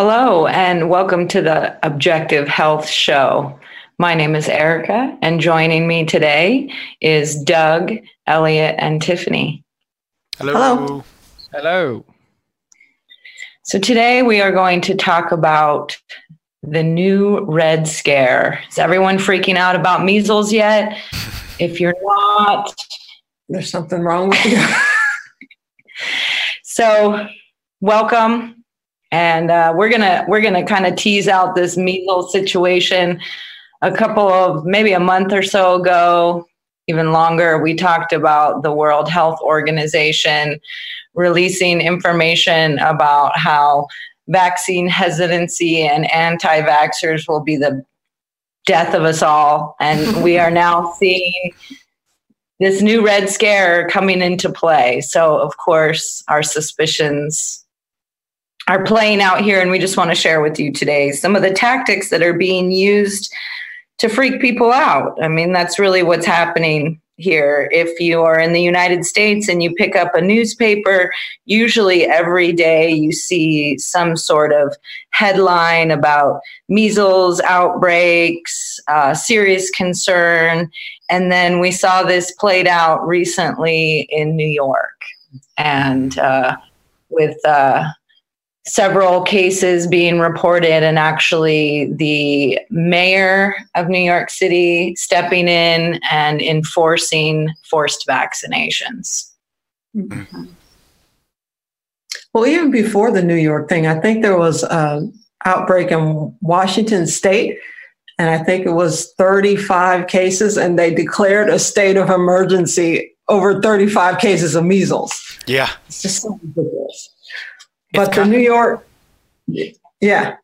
Hello, and welcome to the Objective Health Show. My name is Erica, and joining me today is Doug, Elliot, and Tiffany. Hello. Hello. Hello. So, today we are going to talk about the new Red Scare. Is everyone freaking out about measles yet? If you're not, There's something wrong with you. so welcome and uh, we're gonna we're gonna kind of tease out this measles situation. A couple of maybe a month or so ago, even longer, we talked about the World Health Organization releasing information about how vaccine hesitancy and anti-vaxxers will be the death of us all, and we are now seeing this new red scare coming into play. So, of course, our suspicions are playing out here, and we just want to share with you today some of the tactics that are being used to freak people out. I mean, that's really what's happening here. If you are in the United States and you pick up a newspaper, usually every day you see some sort of headline about measles outbreaks, uh, serious concern. And then we saw this played out recently in New York. And uh, with uh, several cases being reported and actually the mayor of New York City stepping in and enforcing forced vaccinations. Mm-hmm. Well, even before the New York thing, I think there was an outbreak in Washington state, and I think it was 35 cases, and they declared a state of emergency over 35 cases of measles. Yeah. It's just so ridiculous but the New York, yeah.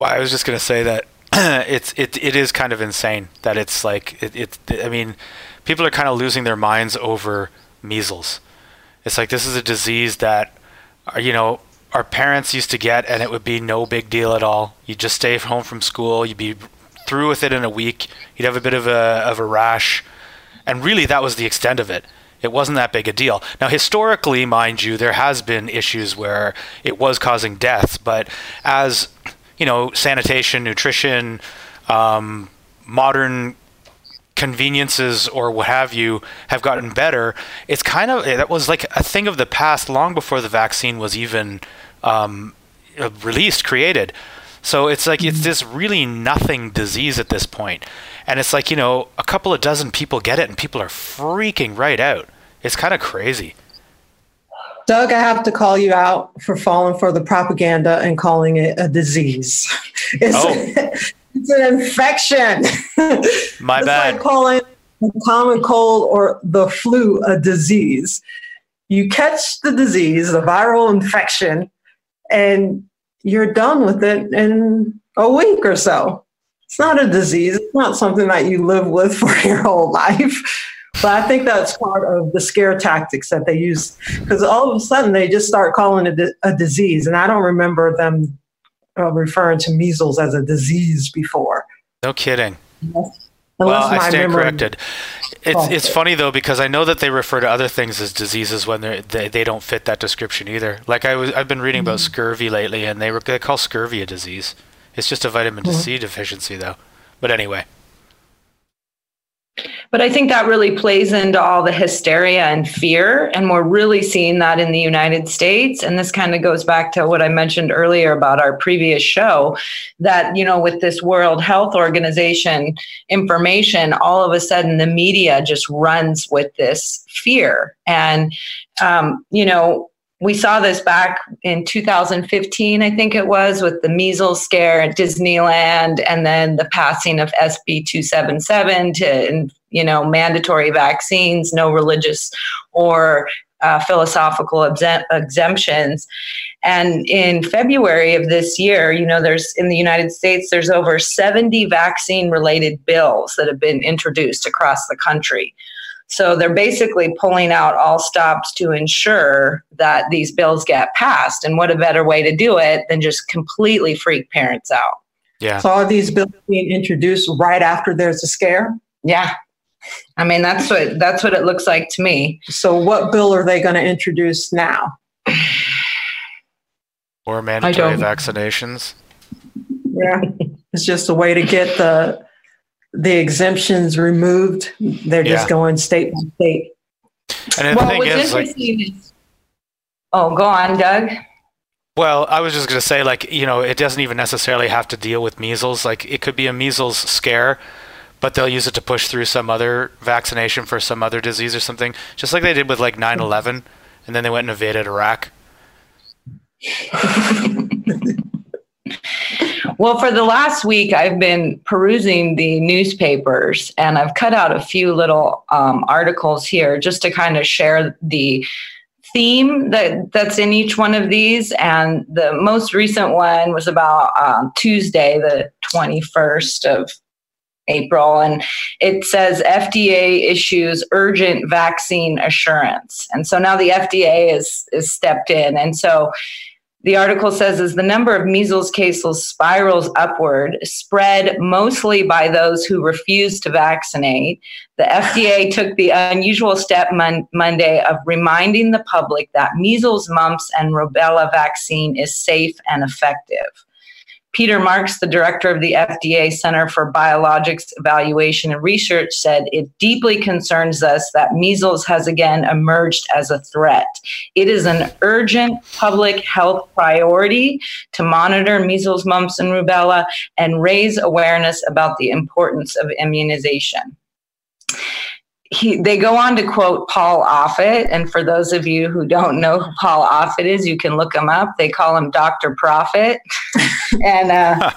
Well, I was just going to say that it's it it is kind of insane that it's like it, it I mean, people are kind of losing their minds over measles. It's like this is a disease that, uh, you know, our parents used to get, and it would be no big deal at all. You'd just stay home from school. You'd be through with it in a week. You'd have a bit of a of a rash, and really that was the extent of it it wasn't that big a deal. Now, historically, mind you, there has been issues where it was causing deaths, but as you know, sanitation, nutrition, um, modern conveniences or what have you have gotten better. It's kind of that was like a thing of the past long before the vaccine was even um, released, created. So it's like it's mm-hmm. this really nothing disease at this point. And it's like, you know, a couple of dozen people get it and people are freaking right out. It's kind of crazy. Doug, I have to call you out for falling for the propaganda and calling it a disease. It's, oh. it's an infection. My it's bad. Like calling the common cold or the flu a disease. You catch the disease, the viral infection, and you're done with it in a week or so. It's not a disease. It's not something that you live with for your whole life. But I think that's part of the scare tactics that they use because all of a sudden they just start calling it a disease. And I don't remember them uh, referring to measles as a disease before. No kidding. Well, I stand corrected. It's it's funny though because I know that they refer to other things as diseases when they they don't fit that description either. Like I was I've been reading mm-hmm. about scurvy lately, and they they call scurvy a disease. It's just a vitamin mm-hmm. C deficiency though. But anyway. But I think that really plays into all the hysteria and fear. And we're really seeing that in the United States. And this kind of goes back to what I mentioned earlier about our previous show that, you know, with this World Health Organization information, all of a sudden the media just runs with this fear. And, um, you know, we saw this back in 2015, I think it was, with the measles scare at Disneyland, and then the passing of SB 277 to, you know, mandatory vaccines, no religious or uh, philosophical exemptions. And in February of this year, you know, there's in the United States, there's over 70 vaccine related bills that have been introduced across the country. So they're basically pulling out all stops to ensure that these bills get passed. And what a better way to do it than just completely freak parents out? Yeah. So are these bills being introduced right after there's a scare? Yeah. I mean that's what that's what it looks like to me. So what bill are they going to introduce now? Or mandatory vaccinations. Yeah, it's just a way to get the the exemptions removed. They're just Yeah. going state by state. And the well, thing what's is, like, is, oh, go on, Doug. Well, I was just going to say, like, you know, it doesn't even necessarily have to deal with measles. Like, it could be a measles scare, but they'll use it to push through some other vaccination for some other disease or something, just like they did with, like, 9 11, and then they went and invaded Iraq. Well, for the last week, I've been perusing the newspapers and I've cut out a few little um, articles here just to kind of share the theme that, that's in each one of these. And the most recent one was about um, Tuesday, the 21st of April, and it says FDA issues urgent vaccine assurance. And so now the FDA is, is stepped in. And so the article says as the number of measles cases spirals upward, spread mostly by those who refuse to vaccinate, the FDA took the unusual step mon- Monday of reminding the public that measles, mumps, and rubella vaccine is safe and effective. Peter Marks, the director of the FDA Center for Biologics Evaluation and Research, said it deeply concerns us that measles has again emerged as a threat. It is an urgent public health priority to monitor measles, mumps, and rubella and raise awareness about the importance of immunization. He, they go on to quote Paul Offit, and for those of you who don't know who Paul Offit is, you can look him up. They call him Dr. Profit, and uh,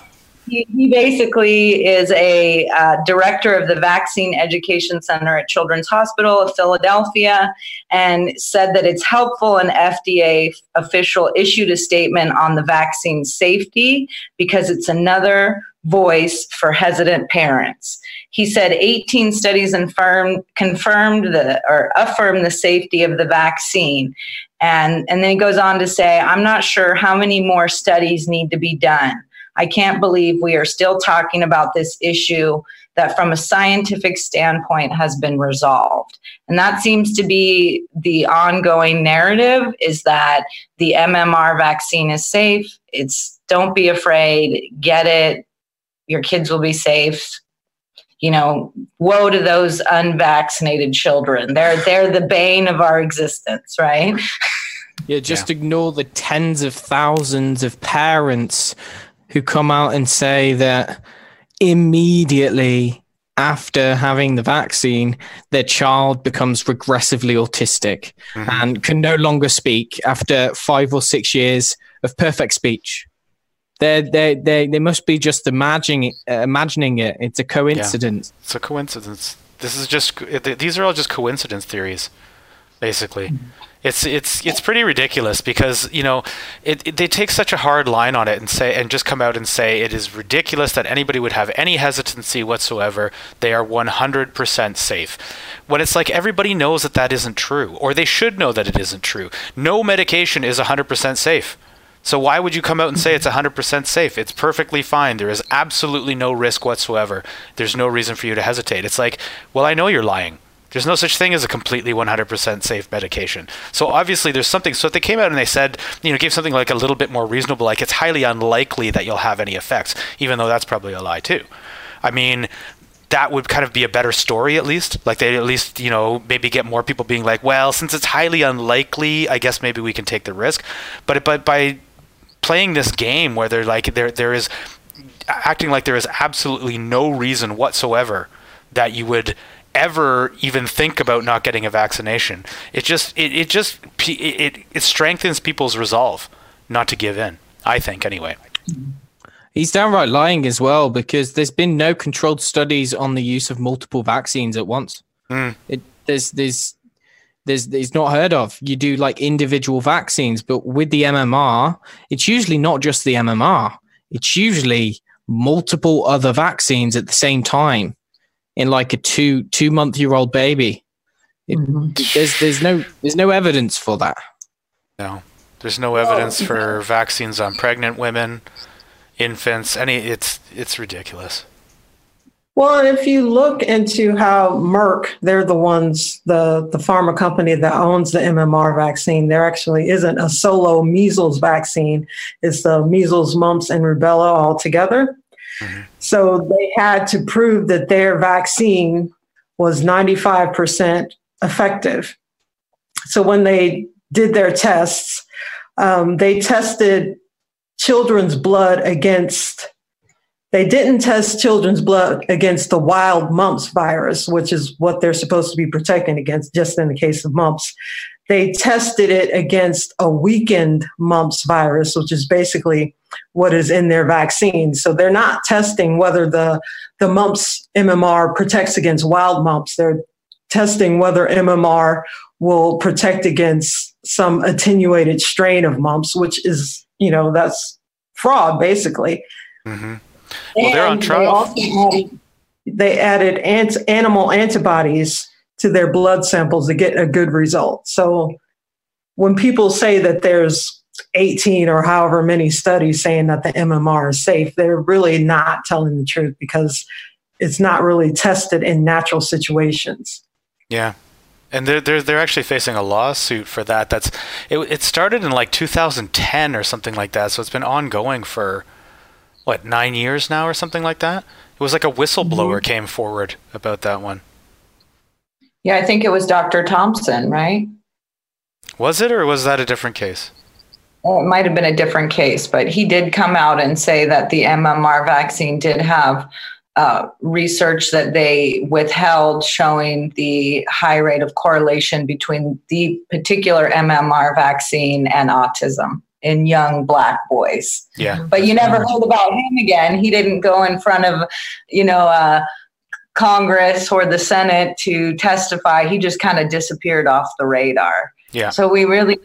he, he basically is a uh, director of the Vaccine Education Center at Children's Hospital of Philadelphia, and said that it's helpful an FDA official issued a statement on the vaccine safety because it's another voice for hesitant parents. He said 18 studies infirmed, confirmed the or affirmed the safety of the vaccine. And, and then he goes on to say, I'm not sure how many more studies need to be done. I can't believe we are still talking about this issue that, from a scientific standpoint, has been resolved. And that seems to be the ongoing narrative is that the MMR vaccine is safe. It's don't be afraid, get it, your kids will be safe. You know, woe to those unvaccinated children. They're they're the bane of our existence, right? Yeah, just ignore the tens of thousands of parents who come out and say that immediately after having the vaccine, their child becomes regressively autistic Mhm. and can no longer speak after five or six years of perfect speech. They they they they must be just imagining uh, imagining it. It's a coincidence. It's a coincidence. This is just these are all just coincidence theories, basically. It's it's it's pretty ridiculous because you know it, it, they take such a hard line on it and say and just come out and say it is ridiculous that anybody would have any hesitancy whatsoever. They are 100% safe. When it's like everybody knows that that isn't true, or they should know that it isn't true. No medication is 100% safe. So why would you come out and say it's 100% safe? It's perfectly fine. There is absolutely no risk whatsoever. There's no reason for you to hesitate. It's like, well, I know you're lying. There's no such thing as a completely 100% safe medication. So obviously there's something. So if they came out and they said, you know, gave something like a little bit more reasonable, like it's highly unlikely that you'll have any effects, even though that's probably a lie too. I mean, that would kind of be a better story at least. Like they at least, you know, maybe get more people being like, well, since it's highly unlikely, I guess maybe we can take the risk. But but by playing this game where they're like there there is acting like there is absolutely no reason whatsoever that you would ever even think about not getting a vaccination. It just it, it just it, it strengthens people's resolve not to give in. I think anyway. He's downright lying as well because there's been no controlled studies on the use of multiple vaccines at once. Mm. It, there's there's there's it's not heard of. You do like individual vaccines, but with the MMR, it's usually not just the MMR. It's usually multiple other vaccines at the same time in like a two two month year old baby. It, mm-hmm. there's there's no there's no evidence for that. No. There's no evidence oh, for vaccines on pregnant women, infants, any it's it's ridiculous. Well, if you look into how Merck, they're the ones, the, the pharma company that owns the MMR vaccine, there actually isn't a solo measles vaccine. It's the measles, mumps, and rubella all together. Mm-hmm. So they had to prove that their vaccine was 95% effective. So when they did their tests, um, they tested children's blood against they didn't test children's blood against the wild mumps virus, which is what they're supposed to be protecting against, just in the case of mumps. They tested it against a weakened mumps virus, which is basically what is in their vaccine. So they're not testing whether the, the mumps MMR protects against wild mumps. They're testing whether MMR will protect against some attenuated strain of mumps, which is, you know, that's fraud basically. Mm-hmm. Well, they're on trial. They, added, they added ant- animal antibodies to their blood samples to get a good result. So when people say that there's 18 or however many studies saying that the MMR is safe, they're really not telling the truth because it's not really tested in natural situations. Yeah. And they're, they're, they're actually facing a lawsuit for that. That's it, it started in like 2010 or something like that. So it's been ongoing for what nine years now or something like that. It was like a whistleblower mm-hmm. came forward about that one. Yeah, I think it was Dr. Thompson, right? Was it, or was that a different case? Well, it might have been a different case, but he did come out and say that the MMR vaccine did have uh, research that they withheld showing the high rate of correlation between the particular MMR vaccine and autism in young black boys. Yeah. But you never heard about him again. He didn't go in front of, you know, uh, Congress or the Senate to testify. He just kind of disappeared off the radar. Yeah. So we really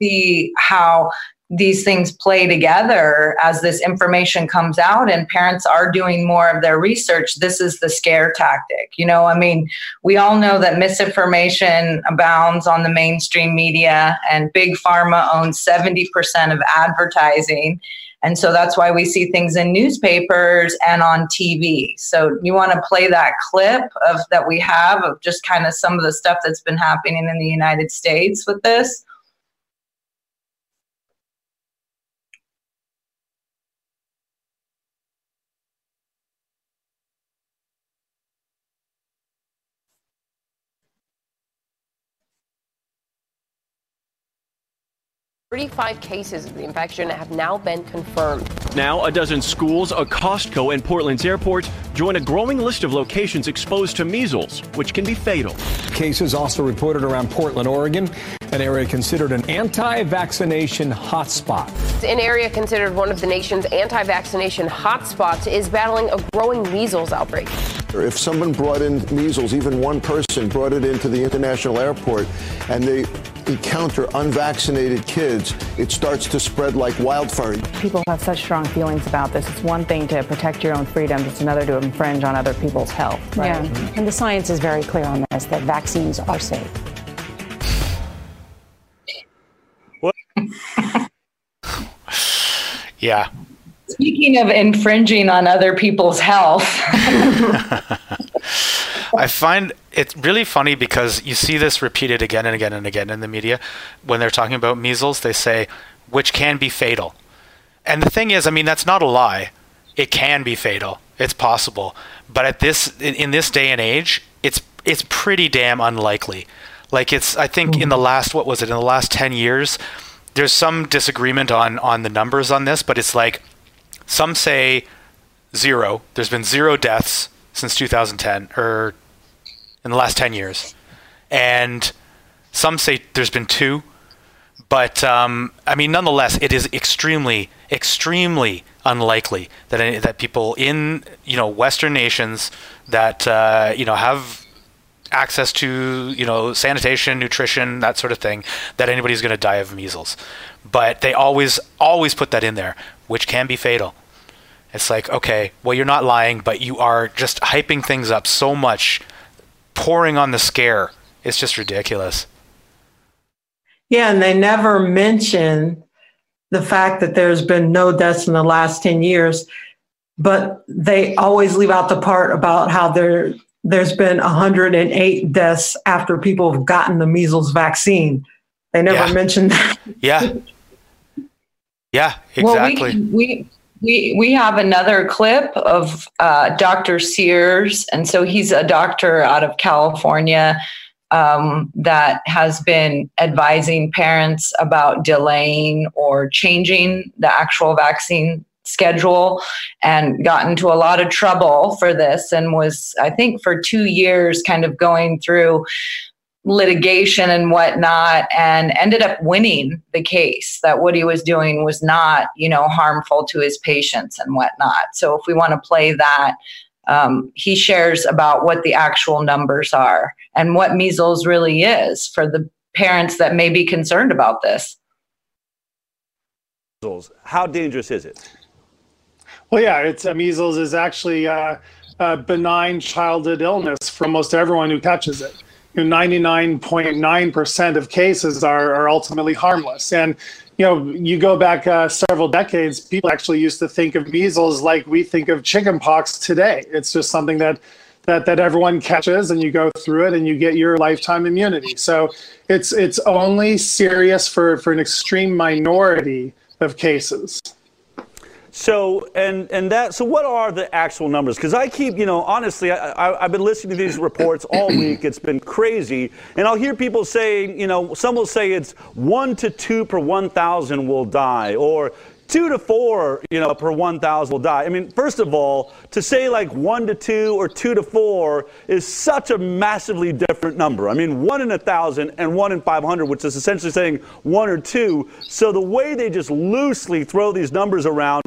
see how these things play together as this information comes out and parents are doing more of their research this is the scare tactic you know i mean we all know that misinformation abounds on the mainstream media and big pharma owns 70% of advertising and so that's why we see things in newspapers and on TV. So you want to play that clip of that we have of just kind of some of the stuff that's been happening in the United States with this. 35 cases of the infection have now been confirmed. Now, a dozen schools, a Costco, and Portland's airports join a growing list of locations exposed to measles, which can be fatal. Cases also reported around Portland, Oregon, an area considered an anti vaccination hotspot. An area considered one of the nation's anti vaccination hotspots is battling a growing measles outbreak. If someone brought in measles, even one person brought it into the international airport, and they encounter unvaccinated kids, it starts to spread like wildfire. People have such strong feelings about this. It's one thing to protect your own freedom, it's another to infringe on other people's health. Right? Yeah, mm-hmm. and the science is very clear on this that vaccines are safe. What? yeah. Speaking of infringing on other people's health. I find it really funny because you see this repeated again and again and again in the media. When they're talking about measles, they say, which can be fatal. And the thing is, I mean, that's not a lie. It can be fatal. It's possible. But at this, in this day and age, it's, it's pretty damn unlikely. Like it's, I think in the mm. last, what was it, in the last 10 years, there's some disagreement on, on the numbers on this, but it's like some say zero. There's been zero deaths since 2010 or in the last 10 years. And some say there's been two. But um, I mean, nonetheless, it is extremely, extremely unlikely that any, that people in you know Western nations that uh, you know have access to you know sanitation, nutrition, that sort of thing, that anybody's going to die of measles. But they always always put that in there, which can be fatal. It's like, okay, well, you're not lying, but you are just hyping things up so much, pouring on the scare. It's just ridiculous. Yeah, and they never mention the fact that there's been no deaths in the last 10 years. but they always leave out the part about how there there's been 108 deaths after people have gotten the measles vaccine. They never Yeah. mentioned that. Yeah. Yeah, Well, exactly. we, we we we have another clip of uh, Dr. Sears, and so he's a doctor out of California um, that has been advising parents about delaying or changing the actual vaccine schedule and got into a lot of trouble for this and was i think for two years kind of going through litigation and whatnot and ended up winning the case that what he was doing was not you know harmful to his patients and whatnot so if we want to play that um, he shares about what the actual numbers are and what measles really is for the parents that may be concerned about this Measles. How dangerous is it? Well, yeah, it's uh, measles is actually uh, a benign childhood illness for almost everyone who catches it. You know, 99.9% of cases are, are ultimately harmless. And, you know, you go back uh, several decades, people actually used to think of measles like we think of chickenpox today. It's just something that, that, that everyone catches and you go through it and you get your lifetime immunity. So it's, it's only serious for, for an extreme minority of cases. So and and that so what are the actual numbers? Because I keep you know honestly I, I I've been listening to these reports all week. It's been crazy, and I'll hear people saying you know some will say it's one to two per one thousand will die, or two to four you know per one thousand will die. I mean, first of all, to say like one to two or two to four is such a massively different number. I mean, one in a thousand and one in five hundred, which is essentially saying one or two. So the way they just loosely throw these numbers around,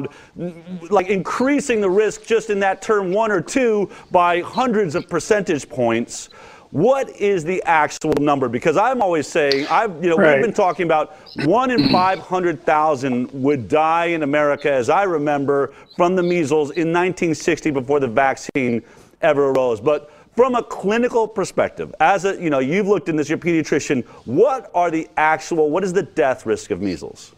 like increasing the risk just in that term one or two by hundreds of percentage points. What is the actual number? Because I'm always saying, I've you know Right. we've been talking about one in five hundred thousand would die in America, as I remember, from the measles in 1960 before the vaccine ever arose. But from a clinical perspective, as a you know, you've looked in this, you're a pediatrician. What are the actual? What is the death risk of measles?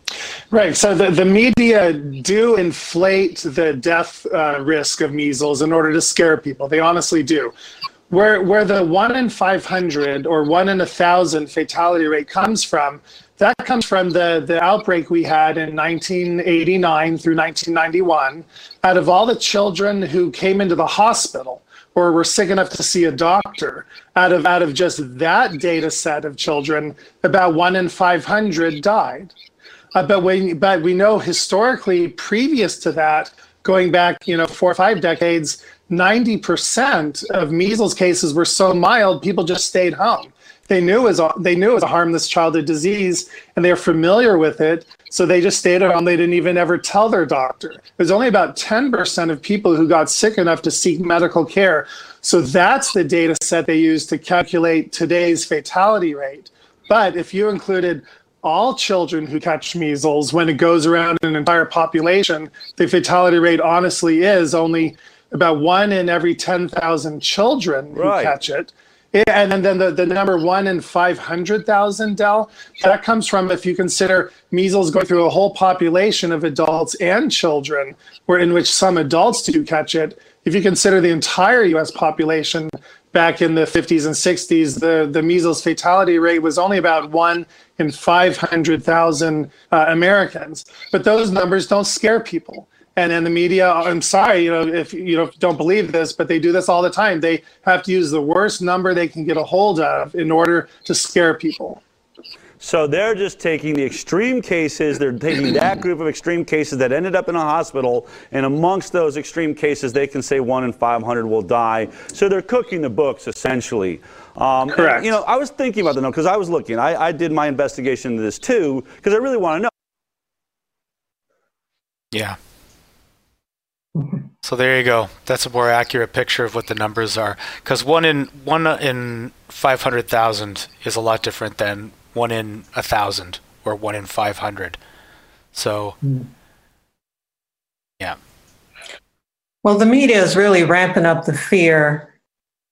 Right. So the, the media do inflate the death uh, risk of measles in order to scare people. They honestly do. Where, where the one in 500 or one in a thousand fatality rate comes from, that comes from the, the outbreak we had in 1989 through 1991. Out of all the children who came into the hospital or were sick enough to see a doctor, out of, out of just that data set of children, about one in 500 died. Uh, but we but we know historically, previous to that, going back you know four or five decades, ninety percent of measles cases were so mild people just stayed home. They knew it was they knew it was a harmless childhood disease, and they were familiar with it, so they just stayed at home. They didn't even ever tell their doctor. There's only about ten percent of people who got sick enough to seek medical care. So that's the data set they use to calculate today's fatality rate. But if you included all children who catch measles, when it goes around an entire population, the fatality rate honestly is only about one in every 10,000 children who Right. catch it. And then, then the, the number one in 500,000, Del, that comes from if you consider measles going through a whole population of adults and children, where in which some adults do catch it. If you consider the entire US population back in the 50s and 60s, the, the measles fatality rate was only about one in 500,000 uh, Americans. But those numbers don't scare people. And then the media, I'm sorry, you know, if you know, don't believe this, but they do this all the time. They have to use the worst number they can get a hold of in order to scare people. So they're just taking the extreme cases, they're taking that group of extreme cases that ended up in a hospital, and amongst those extreme cases, they can say one in 500 will die. So they're cooking the books essentially. Um, and, Correct. you know, I was thinking about the that because I was looking. I, I did my investigation into this too because I really want to know. Yeah. So there you go. That's a more accurate picture of what the numbers are. Because one in one in five hundred thousand is a lot different than one in a thousand or one in five hundred. So, yeah. Well, the media is really ramping up the fear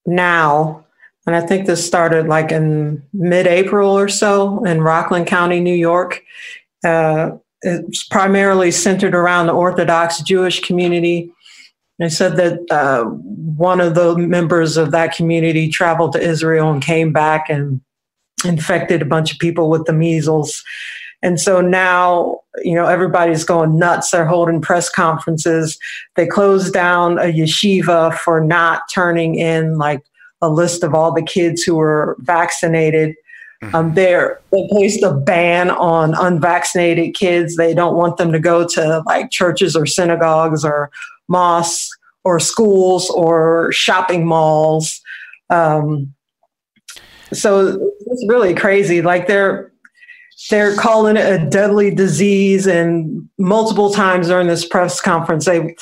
now. And I think this started like in mid April or so in Rockland County, New York. Uh, it's primarily centered around the Orthodox Jewish community. They said that uh, one of the members of that community traveled to Israel and came back and infected a bunch of people with the measles. And so now, you know, everybody's going nuts. They're holding press conferences. They closed down a yeshiva for not turning in like a list of all the kids who were vaccinated. Um, they're, they placed a ban on unvaccinated kids. They don't want them to go to like churches or synagogues or mosques or schools or shopping malls. Um, so it's really crazy. Like they're they're calling it a deadly disease, and multiple times during this press conference, they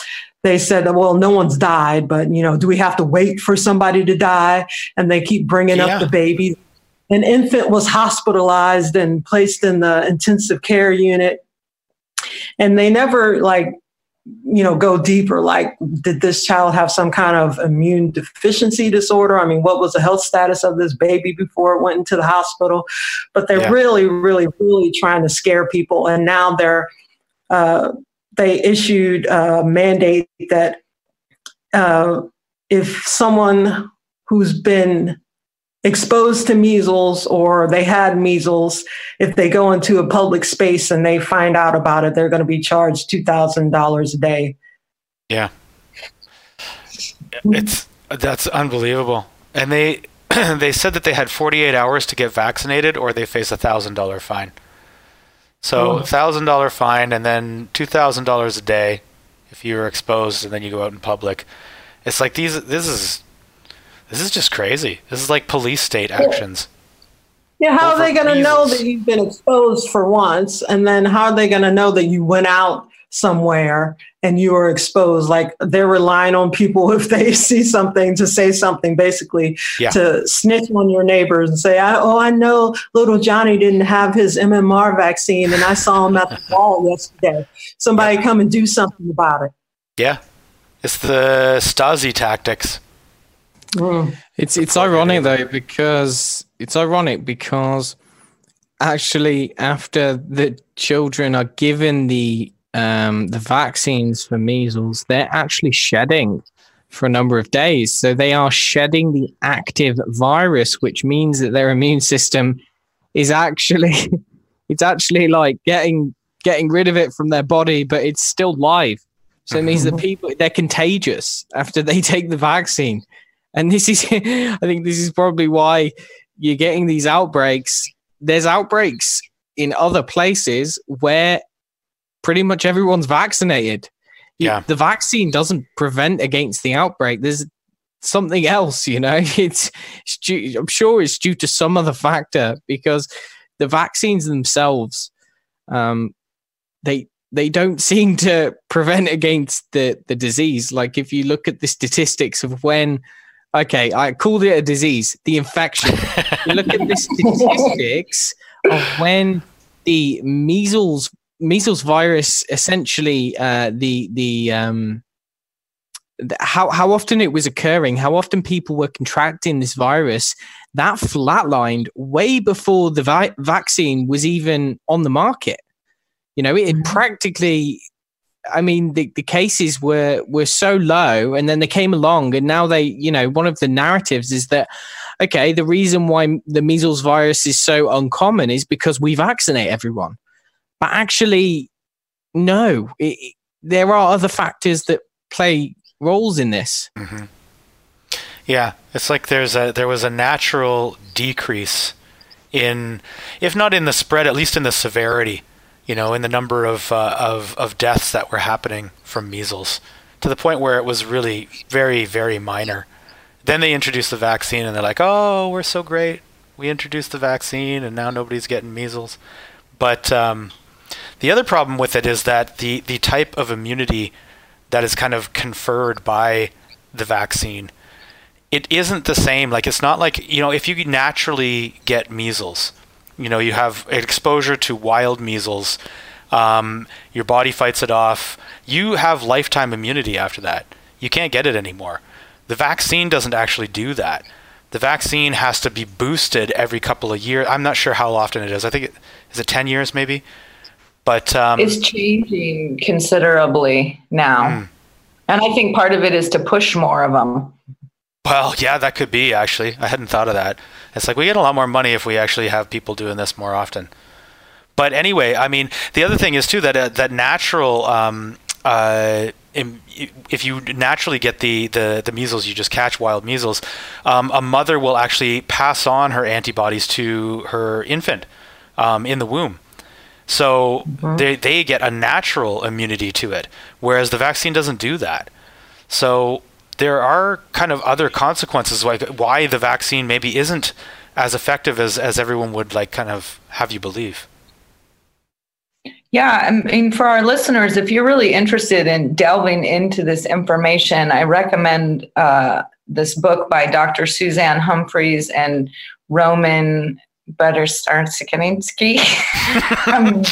they said, "Well, no one's died, but you know, do we have to wait for somebody to die?" And they keep bringing Yeah. up the baby. An infant was hospitalized and placed in the intensive care unit, and they never like you know go deeper like did this child have some kind of immune deficiency disorder? I mean what was the health status of this baby before it went into the hospital? But they're Yeah. really really really trying to scare people. And now they're uh, they issued a mandate that uh, if someone who's been exposed to measles or they had measles, if they go into a public space and they find out about it, they're going to be charged $2,000 a day. Yeah. It's that's unbelievable. And they they said that they had 48 hours to get vaccinated or they face a $1000 fine. So, Oh. $1000 fine and then $2000 a day if you're exposed and then you go out in public. It's like these this is this is just crazy. This is like police state actions. Yeah, how are they going to know that you've been exposed for once? And then how are they going to know that you went out somewhere and you were exposed? Like they're relying on people if they see something to say something, basically Yeah. to snitch on your neighbors and say, I, "Oh, I know little Johnny didn't have his MMR vaccine, and I saw him at the mall yesterday. Somebody come and do something about it." Yeah. It's the Stasi tactics. It's it's ironic though because it's ironic because actually after the children are given the um, the vaccines for measles, they're actually shedding for a number of days. So they are shedding the active virus, which means that their immune system is actually it's actually like getting getting rid of it from their body, but it's still live. So it means that people they're contagious after they take the vaccine. And this is I think this is probably why you're getting these outbreaks. There's outbreaks in other places where pretty much everyone's vaccinated. Yeah. The vaccine doesn't prevent against the outbreak. There's something else, you know. It's, it's due, I'm sure it's due to some other factor because the vaccines themselves, um, they they don't seem to prevent against the the disease. Like if you look at the statistics of when, okay, I called it a disease, the infection. look at the statistics of when the measles measles virus essentially uh, the the um th- how how often it was occurring, how often people were contracting this virus, that flatlined way before the vi- vaccine was even on the market. You know, it had practically. I mean, the, the cases were were so low, and then they came along, and now they, you know, one of the narratives is that, okay, the reason why the measles virus is so uncommon is because we vaccinate everyone, but actually, no, it, there are other factors that play roles in this. hmm Yeah, it's like there's a there was a natural decrease in, if not in the spread, at least in the severity. You know, in the number of uh, of of deaths that were happening from measles, to the point where it was really very very minor. Then they introduced the vaccine, and they're like, "Oh, we're so great! We introduced the vaccine, and now nobody's getting measles." But um, the other problem with it is that the the type of immunity that is kind of conferred by the vaccine it isn't the same like it's not like you know if you naturally get measles you know you have exposure to wild measles um, your body fights it off. You have lifetime immunity after that. You can't get it anymore. The vaccine doesn't actually do that. The vaccine has to be boosted every couple of years. I'm not sure how often it is. I think it is it 10 years maybe? But um, it's changing considerably now. And I think part of it is to push more of them. Well, yeah, that could be actually. I hadn't thought of that. It's like we get a lot more money if we actually have people doing this more often. But anyway, I mean, the other thing is too that uh, that natural. Um, uh, if you naturally get the, the, the measles, you just catch wild measles. Um, a mother will actually pass on her antibodies to her infant um, in the womb. So mm-hmm. they, they get a natural immunity to it, whereas the vaccine doesn't do that. So there are kind of other consequences, like why the vaccine maybe isn't as effective as, as everyone would like kind of have you believe. Yeah, I mean, for our listeners, if you're really interested in delving into this information, I recommend uh, this book by Dr. Suzanne Humphries and Roman Buterstarskinsky. I'm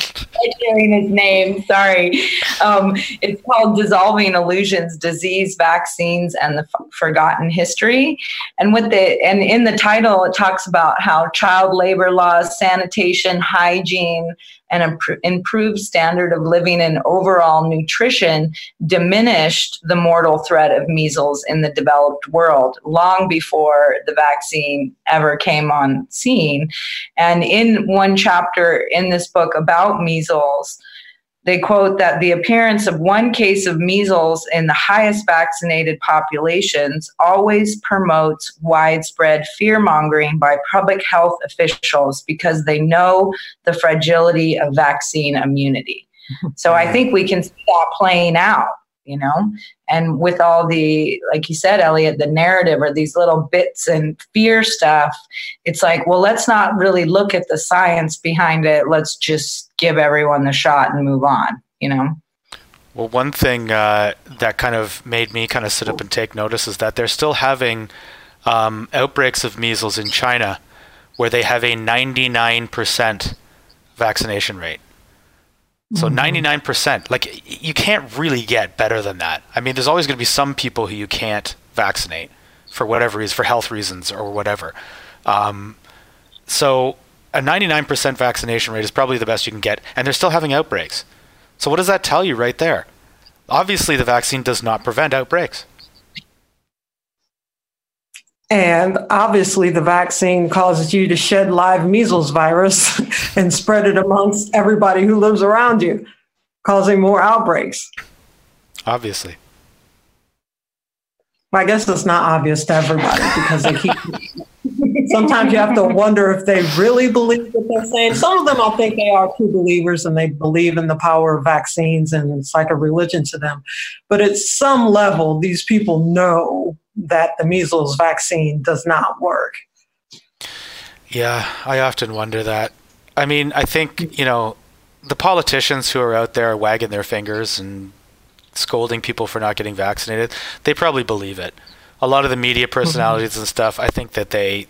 hearing his name. Sorry. Um, it's called Dissolving Illusions: Disease, Vaccines, and the F- Forgotten History. And with the and in the title, it talks about how child labor laws, sanitation, hygiene, and improved standard of living and overall nutrition diminished the mortal threat of measles in the developed world long before the vaccine ever came on scene. And in one chapter in this book about measles, they quote that the appearance of one case of measles in the highest vaccinated populations always promotes widespread fear mongering by public health officials because they know the fragility of vaccine immunity. So I think we can see that playing out you know and with all the like you said elliot the narrative or these little bits and fear stuff it's like well let's not really look at the science behind it let's just give everyone the shot and move on you know well one thing uh, that kind of made me kind of sit up and take notice is that they're still having um, outbreaks of measles in china where they have a 99% vaccination rate so mm-hmm. 99%, like you can't really get better than that. I mean, there's always going to be some people who you can't vaccinate for whatever reason, for health reasons or whatever. Um, so a 99% vaccination rate is probably the best you can get, and they're still having outbreaks. So what does that tell you right there? Obviously, the vaccine does not prevent outbreaks. And obviously, the vaccine causes you to shed live measles virus and spread it amongst everybody who lives around you, causing more outbreaks. Obviously. Well, I guess it's not obvious to everybody because they keep. sometimes you have to wonder if they really believe what they're saying. Some of them, I think, they are true believers and they believe in the power of vaccines and it's like a religion to them. But at some level, these people know that the measles vaccine does not work. Yeah, I often wonder that. I mean, I think, you know, the politicians who are out there wagging their fingers and scolding people for not getting vaccinated, they probably believe it. A lot of the media mm-hmm. personalities mm-hmm. and stuff, I think that they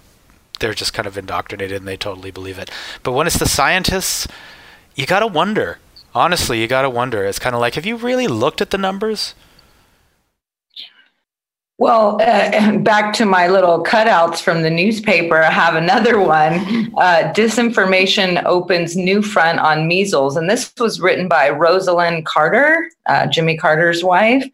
they're just kind of indoctrinated and they totally believe it. But when it's the scientists, you got to wonder. Honestly, you got to wonder. It's kind of like, have you really looked at the numbers? Well, uh, back to my little cutouts from the newspaper, I have another one. Uh, Disinformation opens new front on measles. And this was written by Rosalynn Carter, uh, Jimmy Carter's wife.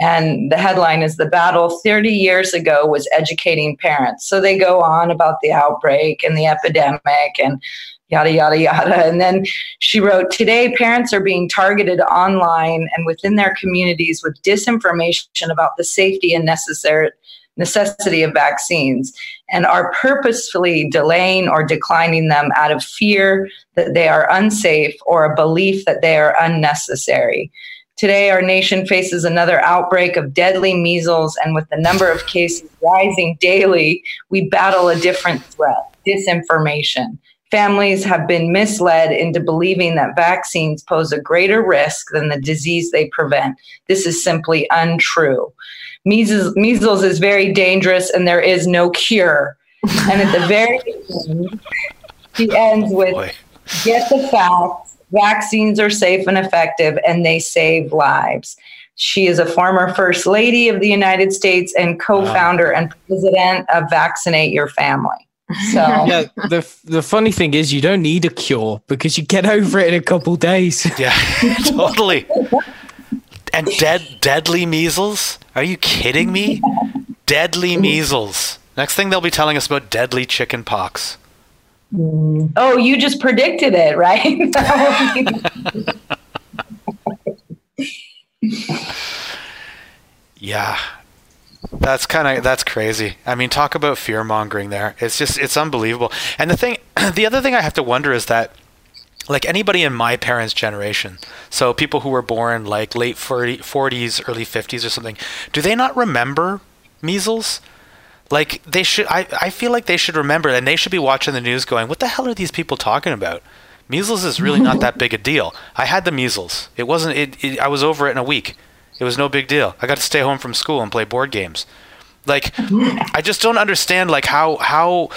And the headline is The Battle 30 Years Ago Was Educating Parents. So they go on about the outbreak and the epidemic and yada, yada, yada. And then she wrote Today, parents are being targeted online and within their communities with disinformation about the safety and necessary necessity of vaccines and are purposefully delaying or declining them out of fear that they are unsafe or a belief that they are unnecessary. Today, our nation faces another outbreak of deadly measles, and with the number of cases rising daily, we battle a different threat disinformation. Families have been misled into believing that vaccines pose a greater risk than the disease they prevent. This is simply untrue. Measles, measles is very dangerous and there is no cure. And at the very end, he ends oh, with get the facts, vaccines are safe and effective, and they save lives. She is a former First Lady of the United States and co founder wow. and president of Vaccinate Your Family. So yeah, the the funny thing is you don't need a cure because you get over it in a couple days. Yeah, totally. And dead, deadly measles? Are you kidding me? deadly measles. Next thing they'll be telling us about deadly chicken pox. Mm. Oh, you just predicted it, right? yeah. That's kind of that's crazy. I mean, talk about fear mongering there. It's just it's unbelievable. And the thing the other thing I have to wonder is that like anybody in my parents' generation, so people who were born like late 40, 40s, early 50s or something, do they not remember measles? Like they should I, I feel like they should remember and they should be watching the news going, What the hell are these people talking about? Measles is really not that big a deal. I had the measles. It wasn't it, it I was over it in a week. It was no big deal. I got to stay home from school and play board games. Like I just don't understand like how how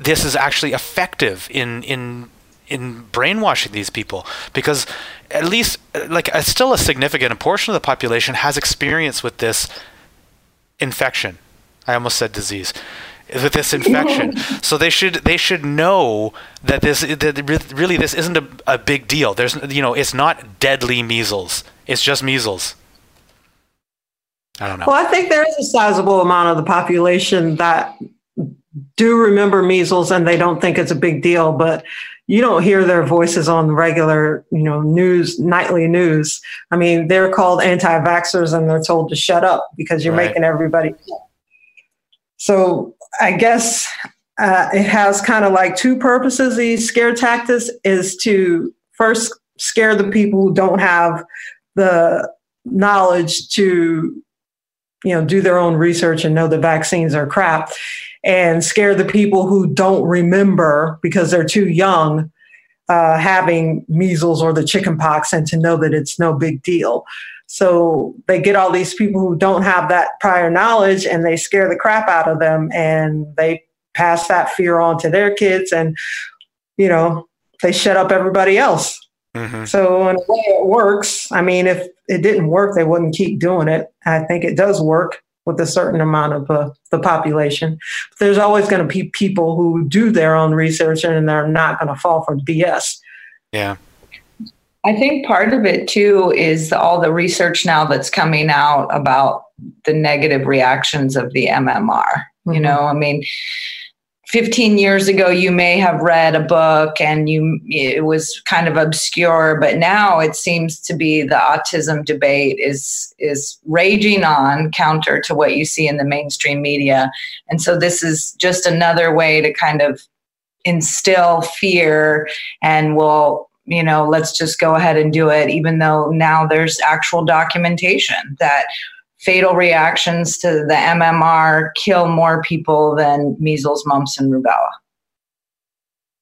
this is actually effective in in in brainwashing these people because at least like a, still a significant portion of the population has experience with this infection. I almost said disease with this infection. so they should they should know that this that really this isn't a, a big deal. There's you know it's not deadly measles. It's just measles. I don't know. Well, I think there is a sizable amount of the population that do remember measles and they don't think it's a big deal, but you don't hear their voices on regular, you know, news, nightly news. I mean, they're called anti-vaxxers and they're told to shut up because you're right. making everybody. So I guess uh, it has kind of like two purposes. These scare tactics is to first scare the people who don't have the knowledge to, you know, do their own research and know the vaccines are crap and scare the people who don't remember because they're too young uh, having measles or the chicken pox and to know that it's no big deal. So they get all these people who don't have that prior knowledge and they scare the crap out of them and they pass that fear on to their kids and, you know, they shut up everybody else. Mm-hmm. So in a way it works. I mean, if it didn't work, they wouldn't keep doing it. I think it does work with a certain amount of uh, the population. But there's always going to be people who do their own research and they're not going to fall for BS. Yeah. I think part of it too is all the research now that's coming out about the negative reactions of the MMR. Mm-hmm. You know, I mean, 15 years ago you may have read a book and you it was kind of obscure but now it seems to be the autism debate is is raging on counter to what you see in the mainstream media. And so this is just another way to kind of instill fear and we'll you know let's just go ahead and do it even though now there's actual documentation that fatal reactions to the MMR kill more people than measles, mumps, and rubella.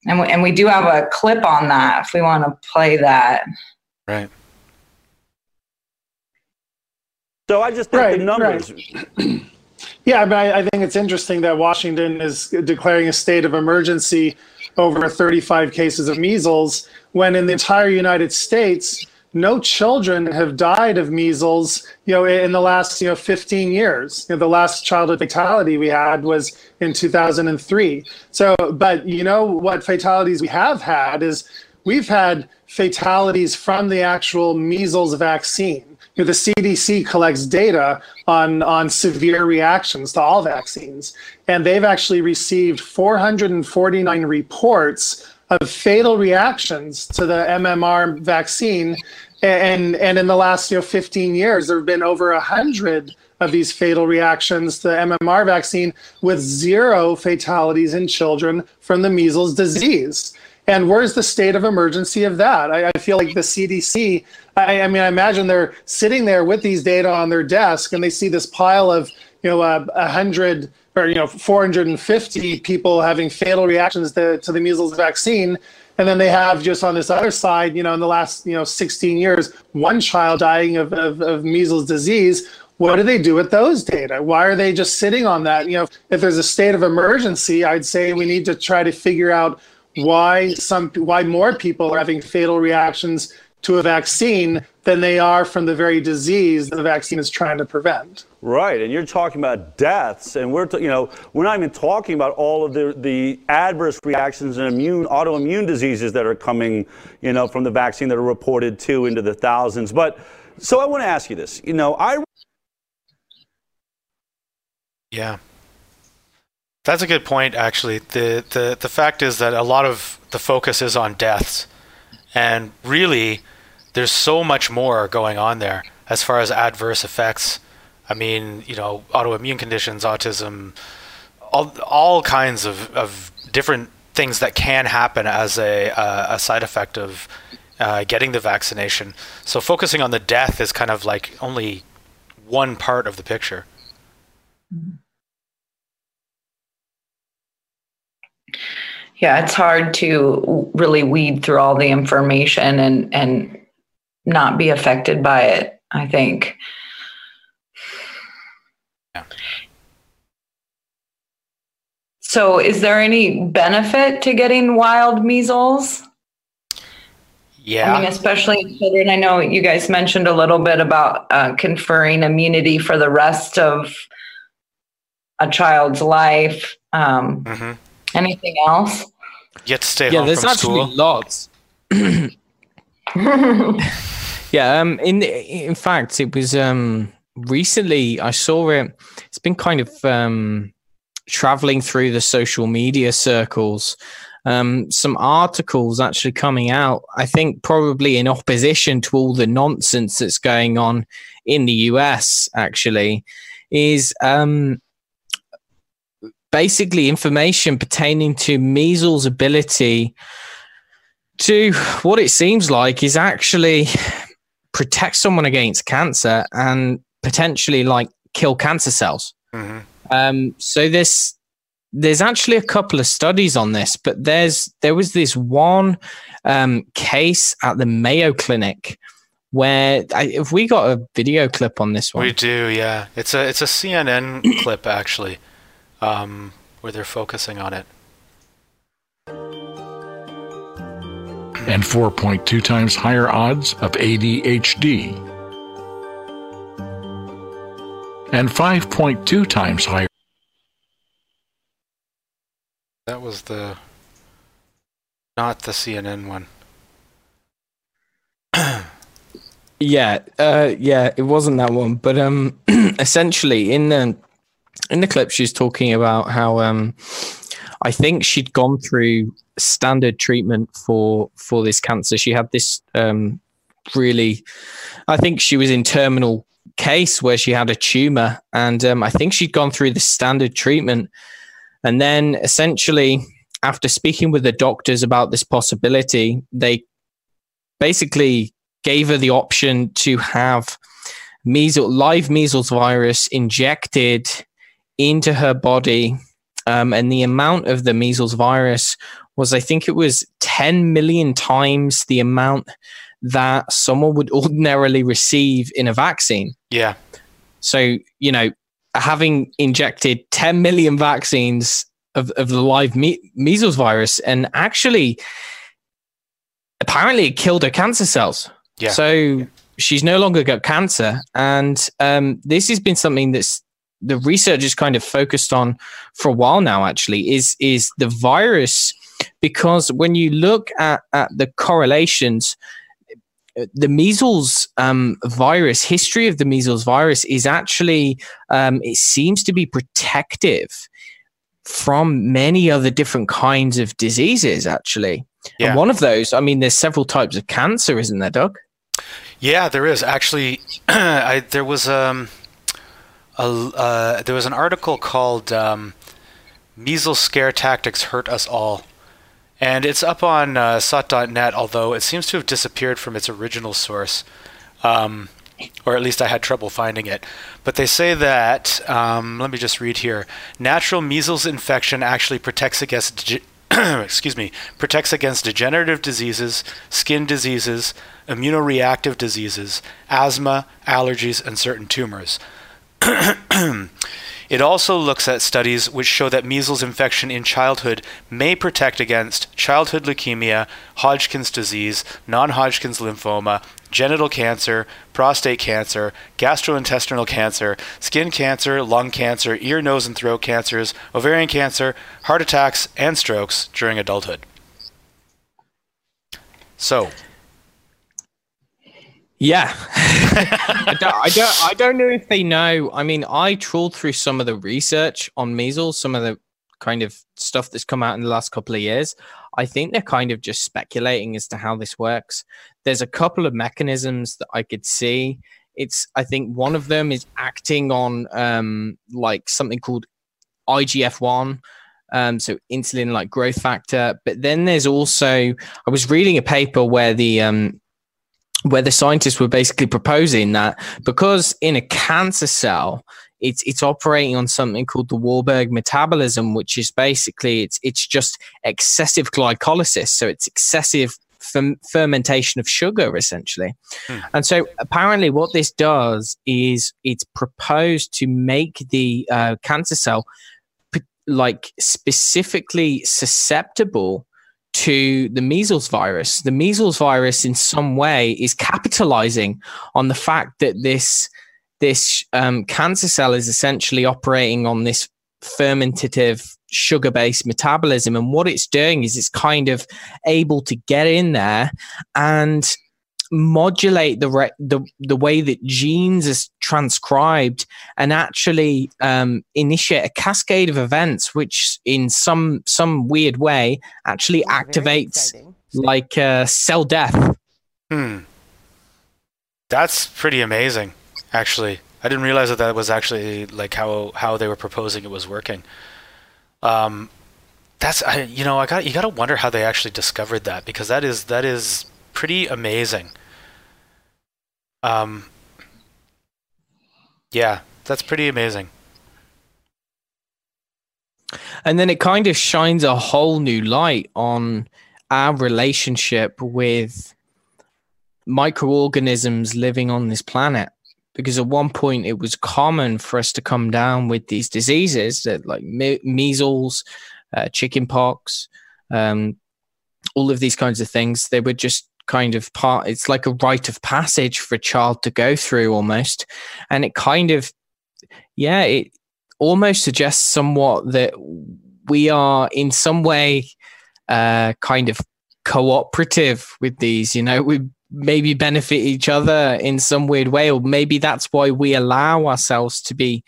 And we, and we do have a clip on that if we want to play that. Right. So I just think right, the numbers. Right. yeah, but I, I think it's interesting that Washington is declaring a state of emergency over 35 cases of measles when in the entire United States, no children have died of measles, you know, in the last, you know, 15 years. You know, the last childhood fatality we had was in 2003. So, but you know what fatalities we have had is we've had fatalities from the actual measles vaccine. You know, the CDC collects data on on severe reactions to all vaccines, and they've actually received 449 reports of fatal reactions to the MMR vaccine. And, and in the last you know, 15 years, there have been over 100 of these fatal reactions to the MMR vaccine with zero fatalities in children from the measles disease. And where's the state of emergency of that? I, I feel like the CDC, I, I, mean, I imagine they're sitting there with these data on their desk and they see this pile of, you know, a uh, hundred or you know 450 people having fatal reactions to, to the measles vaccine and then they have just on this other side you know in the last you know 16 years one child dying of, of, of measles disease what do they do with those data? Why are they just sitting on that? You know if there's a state of emergency i'd say we need to try to figure out why some why more people are having fatal reactions to a vaccine than they are from the very disease that the vaccine is trying to prevent. Right, and you're talking about deaths, and we're you know we're not even talking about all of the the adverse reactions and immune autoimmune diseases that are coming you know from the vaccine that are reported too into the thousands. But So I want to ask you this. You know, I Yeah. That's a good point actually. The the the fact is that a lot of the focus is on deaths. And really there's so much more going on there as far as adverse effects. I mean, you know, autoimmune conditions, autism, all all kinds of, of different things that can happen as a uh, a side effect of uh, getting the vaccination. So focusing on the death is kind of like only one part of the picture. Yeah, it's hard to really weed through all the information and and not be affected by it. I think. So, is there any benefit to getting wild measles? Yeah. I mean, especially in children. I know you guys mentioned a little bit about uh, conferring immunity for the rest of a child's life. Um, Mm-hmm. Anything else? You have to stay yeah, home there's from actually school. lots. yeah, um, in in fact, it was um recently I saw it. It's been kind of um traveling through the social media circles. Um, some articles actually coming out. I think probably in opposition to all the nonsense that's going on in the US. Actually, is um basically information pertaining to measles ability to what it seems like is actually protect someone against cancer and potentially like kill cancer cells. Mm-hmm. Um, so this there's actually a couple of studies on this, but there's there was this one um, case at the Mayo Clinic where I, if we got a video clip on this one, We do, yeah. It's a it's a CNN clip actually, um, where they're focusing on it. And 4.2 times higher odds of ADHD, and 5.2 times higher. That was the not the CNN one. Yeah, uh, yeah, it wasn't that one, but um, essentially in the in the clip, she's talking about how um, I think she'd gone through standard treatment for for this cancer. She had this um, really, I think she was in terminal case where she had a tumor, and um, I think she'd gone through the standard treatment, and then essentially after speaking with the doctors about this possibility, they basically gave her the option to have measles, live measles virus injected into her body. Um, and the amount of the measles virus was, I think it was 10 million times the amount that someone would ordinarily receive in a vaccine. Yeah. So, you know, having injected 10 million vaccines of, of the live me- measles virus and actually, apparently it killed her cancer cells. Yeah. So she's no longer got cancer. And um, this has been something that's the research is kind of focused on for a while now, actually, is is the virus because when you look at, at the correlations, the measles um, virus history of the measles virus is actually um, it seems to be protective from many other different kinds of diseases actually Yeah. and one of those i mean there's several types of cancer isn't there doug Yeah, there is actually. I, there was um, uh, there was an article called um, "Measles Scare Tactics Hurt Us All," and it's up on uh, sott.net. Although it seems to have disappeared from its original source, um, or at least I had trouble finding it. But they say that um, let me just read here: natural measles infection actually protects against. excuse me, protects against degenerative diseases, skin diseases, immunoreactive diseases, asthma, allergies, and certain tumors. it also looks at studies which show that measles infection in childhood may protect against childhood leukemia, Hodgkin's disease, non Hodgkin's lymphoma, genital cancer, prostate cancer, gastrointestinal cancer, skin cancer, lung cancer, ear, nose, and throat cancers, ovarian cancer, heart attacks, and strokes during adulthood. So, Yeah, I, don't, I don't. I don't know if they know. I mean, I trawled through some of the research on measles, some of the kind of stuff that's come out in the last couple of years. I think they're kind of just speculating as to how this works. There's a couple of mechanisms that I could see. It's I think one of them is acting on um, like something called IGF one, um, so insulin like growth factor. But then there's also I was reading a paper where the um, where the scientists were basically proposing that because in a cancer cell it's it's operating on something called the Warburg metabolism, which is basically it's it's just excessive glycolysis, so it's excessive fermentation of sugar essentially. Hmm. And so apparently, what this does is it's proposed to make the uh, cancer cell like specifically susceptible to the measles virus. The measles virus, in some way, is capitalizing on the fact that this this um, cancer cell is essentially operating on this fermentative sugar based metabolism. And what it's doing is it's kind of able to get in there and modulate the re- the the way that genes is transcribed and actually um, initiate a cascade of events, which in some some weird way actually oh, activates like uh, cell death. Hmm. That's pretty amazing, actually. I didn't realize that that was actually like how how they were proposing it was working. Um, that's I, you know I got you got to wonder how they actually discovered that because that is that is pretty amazing. Um, yeah, that's pretty amazing. And then it kind of shines a whole new light on our relationship with microorganisms living on this planet. Because at one point it was common for us to come down with these diseases that like me- measles, uh, chickenpox, um, all of these kinds of things. They were just kind of part it's like a rite of passage for a child to go through almost. And it kind of yeah it almost suggests somewhat that we are in some way uh kind of cooperative with these you know we maybe benefit each other in some weird way or maybe that's why we allow ourselves to be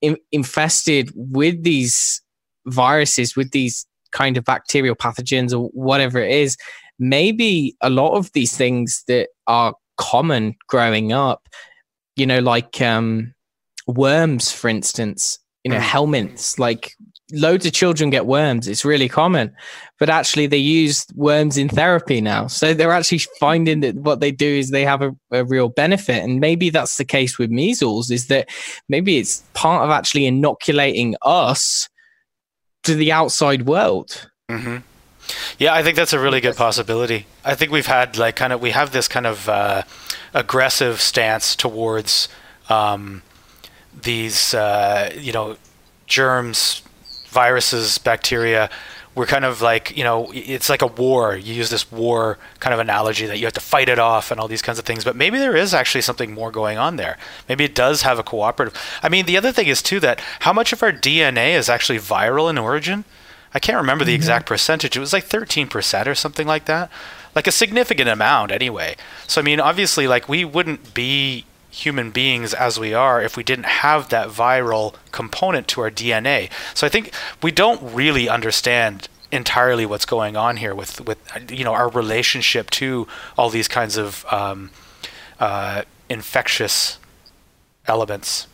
in- infested with these viruses with these kind of bacterial pathogens or whatever it is maybe a lot of these things that are common growing up, you know, like um, worms, for instance, you know, mm. helminths, like loads of children get worms. It's really common, but actually they use worms in therapy now. So they're actually finding that what they do is they have a, a, real benefit. And maybe that's the case with measles is that maybe it's part of actually inoculating us to the outside world. Mm-hmm. Yeah, I think that's a really good possibility. I think we've had like kind of we have this kind of uh, aggressive stance towards um, these uh, you know germs, viruses, bacteria. We're kind of like you know it's like a war. You use this war kind of analogy that you have to fight it off and all these kinds of things. But maybe there is actually something more going on there. Maybe it does have a cooperative. I mean, the other thing is too that how much of our DNA is actually viral in origin. I can't remember the mm-hmm. exact percentage. It was like 13% or something like that. Like a significant amount anyway. So I mean, obviously like we wouldn't be human beings as we are if we didn't have that viral component to our DNA. So I think we don't really understand entirely what's going on here with with you know our relationship to all these kinds of um, uh, infectious elements.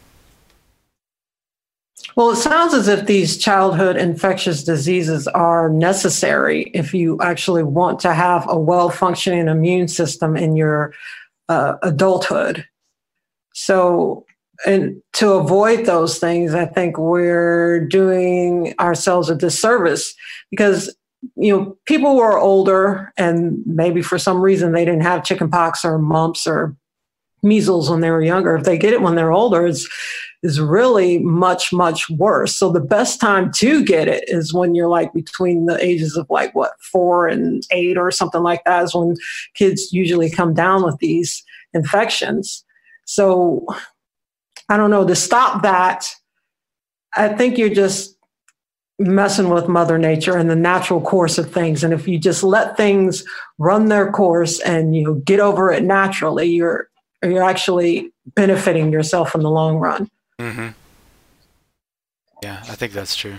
Well, it sounds as if these childhood infectious diseases are necessary if you actually want to have a well functioning immune system in your uh, adulthood. So, and to avoid those things, I think we're doing ourselves a disservice because you know people who are older and maybe for some reason they didn't have chickenpox or mumps or measles when they were younger if they get it when they're older it's is really much, much worse. So the best time to get it is when you're like between the ages of like what, four and eight or something like that is when kids usually come down with these infections. So I don't know, to stop that, I think you're just messing with mother nature and the natural course of things and if you just let things run their course and you get over it naturally you're you're actually benefiting yourself in the long run Mm-hmm. Yeah, I think that's true.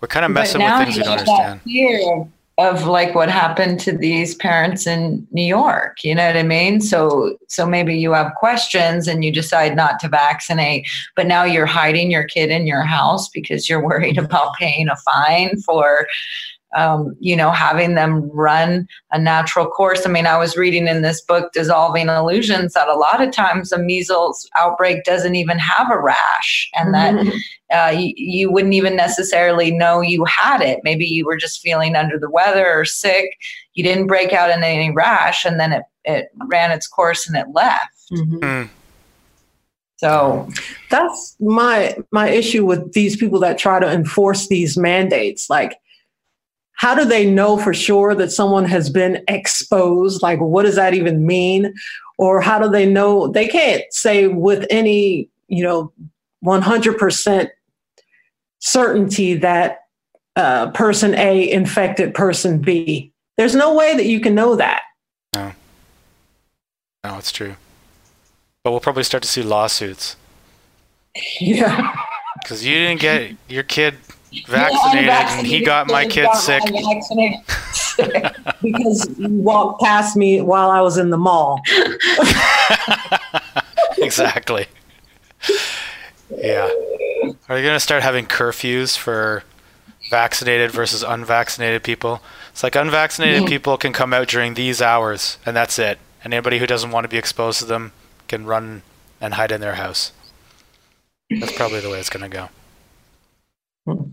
We're kind of messing with things you don't understand. Fear of like what happened to these parents in New York. You know what I mean? So so maybe you have questions and you decide not to vaccinate, but now you're hiding your kid in your house because you're worried about paying a fine for um, you know, having them run a natural course. I mean, I was reading in this book, Dissolving Illusions, that a lot of times a measles outbreak doesn't even have a rash, and that Mhm. uh, you, you wouldn't even necessarily know you had it. Maybe you were just feeling under the weather or sick. You didn't break out in any rash, and then it, it ran its course and it left. Mm. So that's my my issue with these people that try to enforce these mandates like how do they know for sure that someone has been exposed? Like what does that even mean? Or how do they know? They can't say with any you know 100% certainty that uh, person a infected person b. There's no way that you can know that. No. No, it's true. But we'll probably start to see lawsuits. Yeah. Because you didn't get your kid vaccinated and he got my kid sick. sick because you walked past me while I was in the mall. exactly. Yeah. Are you going to start having curfews for vaccinated versus unvaccinated people? It's like unvaccinated people can come out during these hours and that's it. And anybody who doesn't want to be exposed to them can run and hide in their house. That's probably the way it's going to go. Hmm.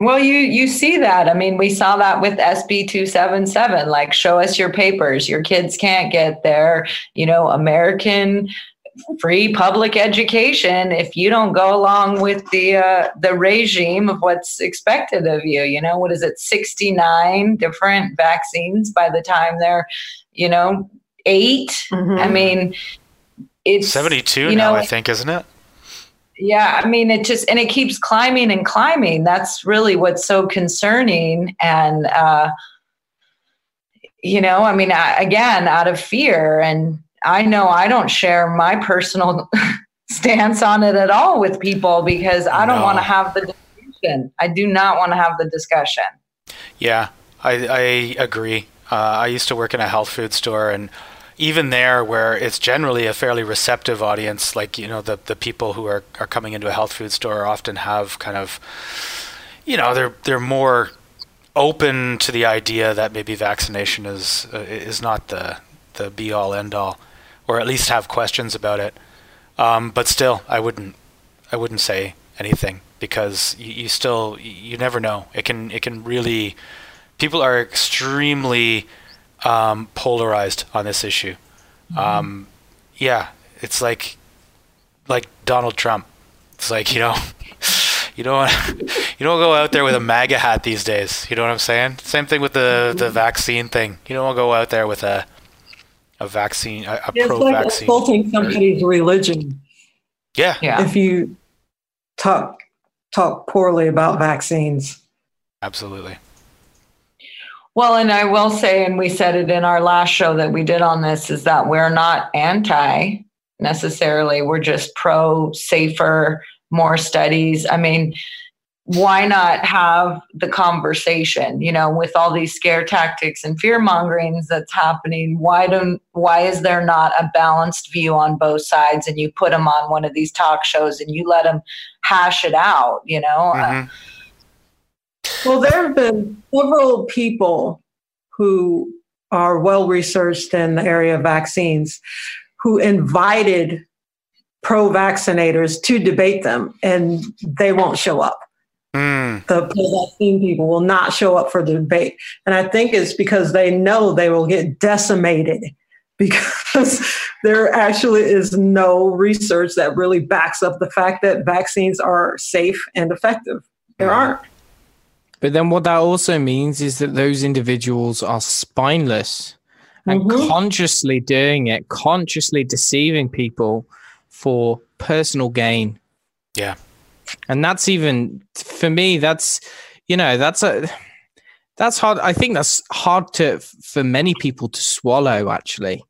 Well, you you see that. I mean, we saw that with SB two seven seven. Like, show us your papers. Your kids can't get their, you know, American free public education if you don't go along with the uh, the regime of what's expected of you. You know, what is it? Sixty nine different vaccines by the time they're, you know, 8 I mean, it's 72 you now, I think, isn't it? Yeah, I mean, it just and it keeps climbing and climbing. That's really what's so concerning. And uh, you know, I mean, I, again, out of fear, and I know I don't share my personal stance on it at all with people because I don't No. want to have the discussion. I do not want to have the discussion. Yeah, I, I agree. Uh, I used to work in a health food store, and even there, where it's generally a fairly receptive audience, like you know, the the people who are, are coming into a health food store often have kind of, you know, they're they're more open to the idea that maybe vaccination is uh, is not the the be all end all, or at least have questions about it. Um, but still, I wouldn't I wouldn't say anything because you, you still you never know. It can it can really people are extremely um, polarized on this issue. Um, yeah, it's like like Donald Trump. It's like you know you don't you don't go out there with a MAGA hat these days. You know what I'm saying? Same thing with the the vaccine thing. You don't go out there with a a vaccine a, a It's pro like vaccine. insulting somebody's religion Yeah. Yeah. if you talk talk poorly about vaccines. Absolutely. Well, and I will say, and we said it in our last show that we did on this, is that we're not anti necessarily. We're just pro safer, more studies. I mean, why not have the conversation? You know, with all these scare tactics and fear mongerings that's happening, why don't why is there not a balanced view on both sides? And you put them on one of these talk shows and you let them hash it out. You know, Uh, Well, there have been several people who are well researched in the area of vaccines who invited pro vaccinators to debate them, and they won't show up. Mm. The pro vaccine people will not show up for the debate. And I think it's because they know they will get decimated because there actually is no research that really backs up the fact that vaccines are safe and effective. There aren't. But then what that also means is that those individuals are spineless and consciously doing it, consciously deceiving people for personal gain. Yeah. And that's even for me, that's you know that's a that's hard. I think that's hard to for many people to swallow. Actually,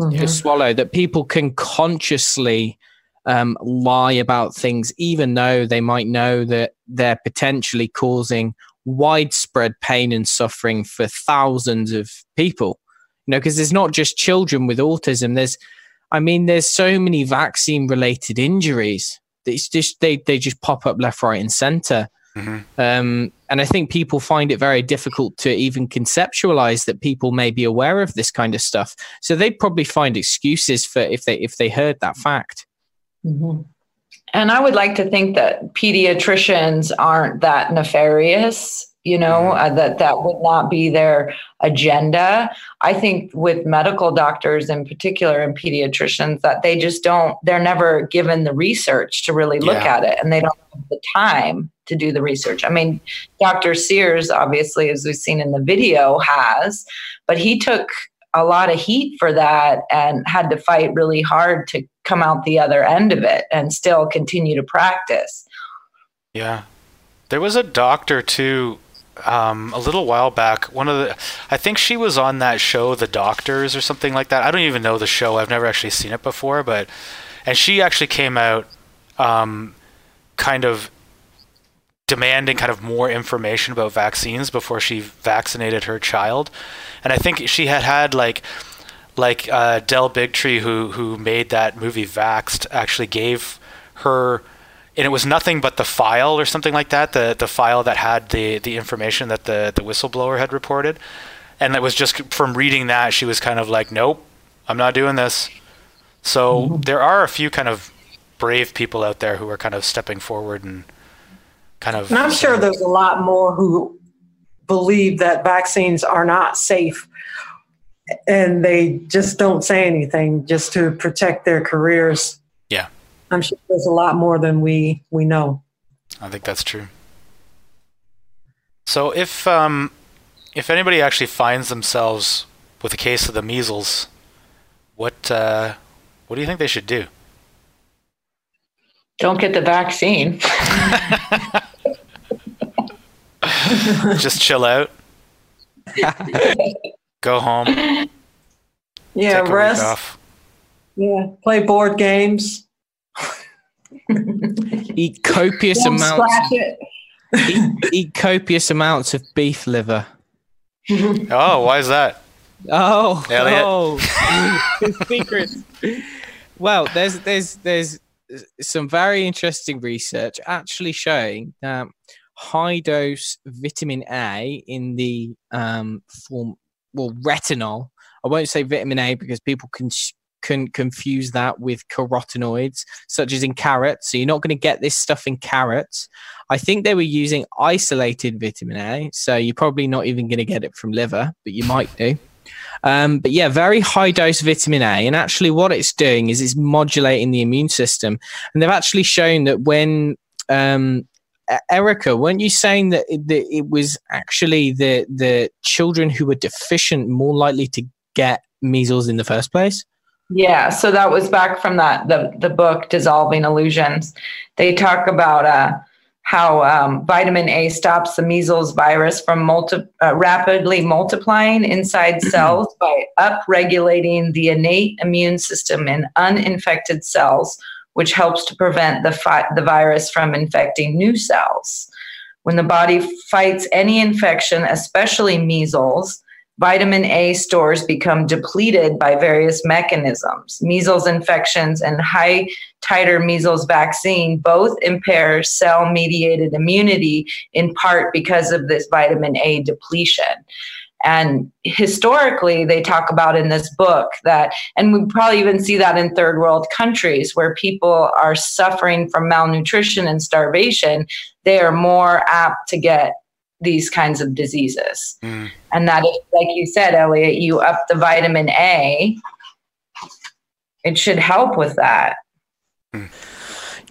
Mhm. to swallow that people can consciously um, lie about things, even though they might know that they're potentially causing widespread pain and suffering for thousands of people. You know, because there's not just children with autism. There's, I mean, there's so many vaccine related injuries. It's just they they just pop up left, right, and center. Um, and I think people find it very difficult to even conceptualize that people may be aware of this kind of stuff. So they'd probably find excuses for if they if they heard that fact. Mhm. And I would like to think that pediatricians aren't that nefarious, you know, uh, that that would not be their agenda. I think with medical doctors in particular and pediatricians that they just don't they're never given the research to really look Yeah. at it and they don't have the time to do the research. I mean, Dr. Sears obviously as we've seen in the video has, but he took a lot of heat for that and had to fight really hard to come out the other end of it and still continue to practice. Yeah. There was a doctor too um, a little while back. One of the I think she was on that show The Doctors or something like that. I don't even know the show. I've never actually seen it before, but and she actually came out um, kind of demanding kind of more information about vaccines before she vaccinated her child. And I think she had had like like uh, Del Bigtree, who who made that movie Vaxxed, actually gave her, and it was nothing but the file or something like that, the the file that had the the information that the the whistleblower had reported, and it was just from reading that she was kind of like, nope, I'm not doing this. So there are a few kind of brave people out there who are kind of stepping forward and kind of. And I'm sure there's a lot more who believe that vaccines are not safe and they just don't say anything just to protect their careers. Yeah, I'm sure there's a lot more than we we know. I think that's true. So if um, if anybody actually finds themselves with a case of the measles, what uh, what do you think they should do? Don't get the vaccine. Just chill out, go home, Yeah, take a week rest. off. Yeah, play board games. Eat copious Don't amounts. scratch it. Eat, eat copious amounts of beef liver. Oh, why is that? Oh, Elliot. oh, secrets. Well, there's there's there's some very interesting research actually showing that high dose vitamin A in the um, form well retinol. I won't say vitamin A because people can can confuse that with carotenoids, such as in carrots. So you're not going to get this stuff in carrots. I think they were using isolated vitamin A, so you're probably not even going to get it from liver, but you might do. Um, but yeah, very high dose vitamin A. And actually, what it's doing is it's modulating the immune system. And they've actually shown that when, um, Erica, weren't you saying that it, that it was actually the, the children who were deficient more likely to get measles in the first place? Yeah, so that was back from that the the book Dissolving Illusions. They talk about uh, how um, vitamin A stops the measles virus from multi- uh, rapidly multiplying inside cells by upregulating the innate immune system in uninfected cells, which helps to prevent the fi- the virus from infecting new cells. When the body fights any infection, especially measles, vitamin A stores become depleted by various mechanisms. Measles infections and high titer measles vaccine both impair cell mediated immunity in part because of this vitamin A depletion. And historically, they talk about in this book that, and we probably even see that in third world countries where people are suffering from malnutrition and starvation, they are more apt to get these kinds of diseases. Mm. And that, is, like you said, Elliot, you up the vitamin A, it should help with that. Mm.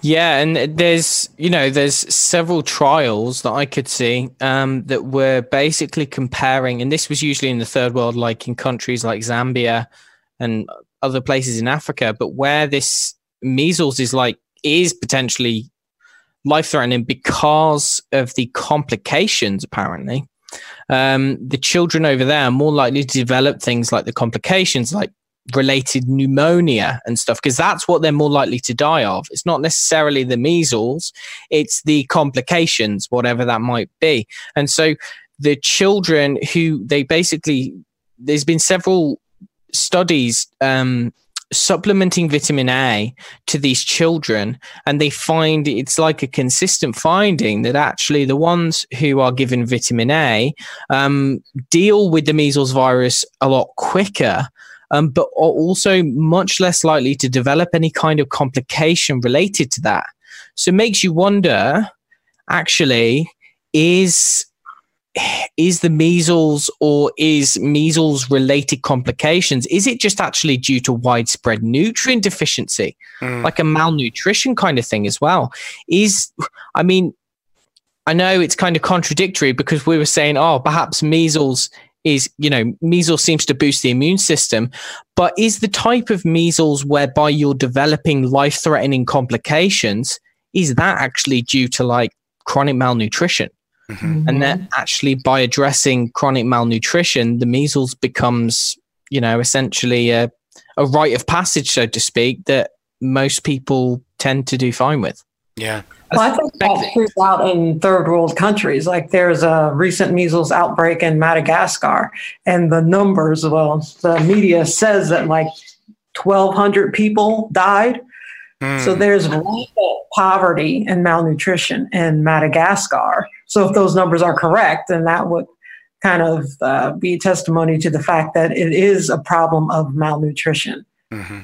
Yeah, and there's you know there's several trials that I could see um, that were basically comparing, and this was usually in the third world, like in countries like Zambia and other places in Africa, but where this measles is like is potentially life threatening because of the complications, apparently. Um, the children over there are more likely to develop things like the complications, like related pneumonia and stuff, because that's what they're more likely to die of. It's not necessarily the measles, it's the complications, whatever that might be. And so the children who they basically, there's been several studies um, supplementing vitamin A to these children, and they find it's like a consistent finding that actually the ones who are given vitamin A um, deal with the measles virus a lot quicker. Um, but are also much less likely to develop any kind of complication related to that. So it makes you wonder actually, is is the measles or is measles related complications is it just actually due to widespread nutrient deficiency mm. like a malnutrition kind of thing as well is i mean i know it's kind of contradictory because we were saying oh perhaps measles is you know measles seems to boost the immune system but is the type of measles whereby you're developing life threatening complications is that actually due to like chronic malnutrition Mm-hmm. And then actually by addressing chronic malnutrition, the measles becomes, you know, essentially a, a rite of passage, so to speak, that most people tend to do fine with. Yeah. Well, I think that proves out in third world countries. Like there's a recent measles outbreak in Madagascar, and the numbers, well, the media says that like 1,200 people died. Mm. So there's poverty and malnutrition in Madagascar. So if those numbers are correct, then that would kind of uh, be testimony to the fact that it is a problem of malnutrition. Mm-hmm.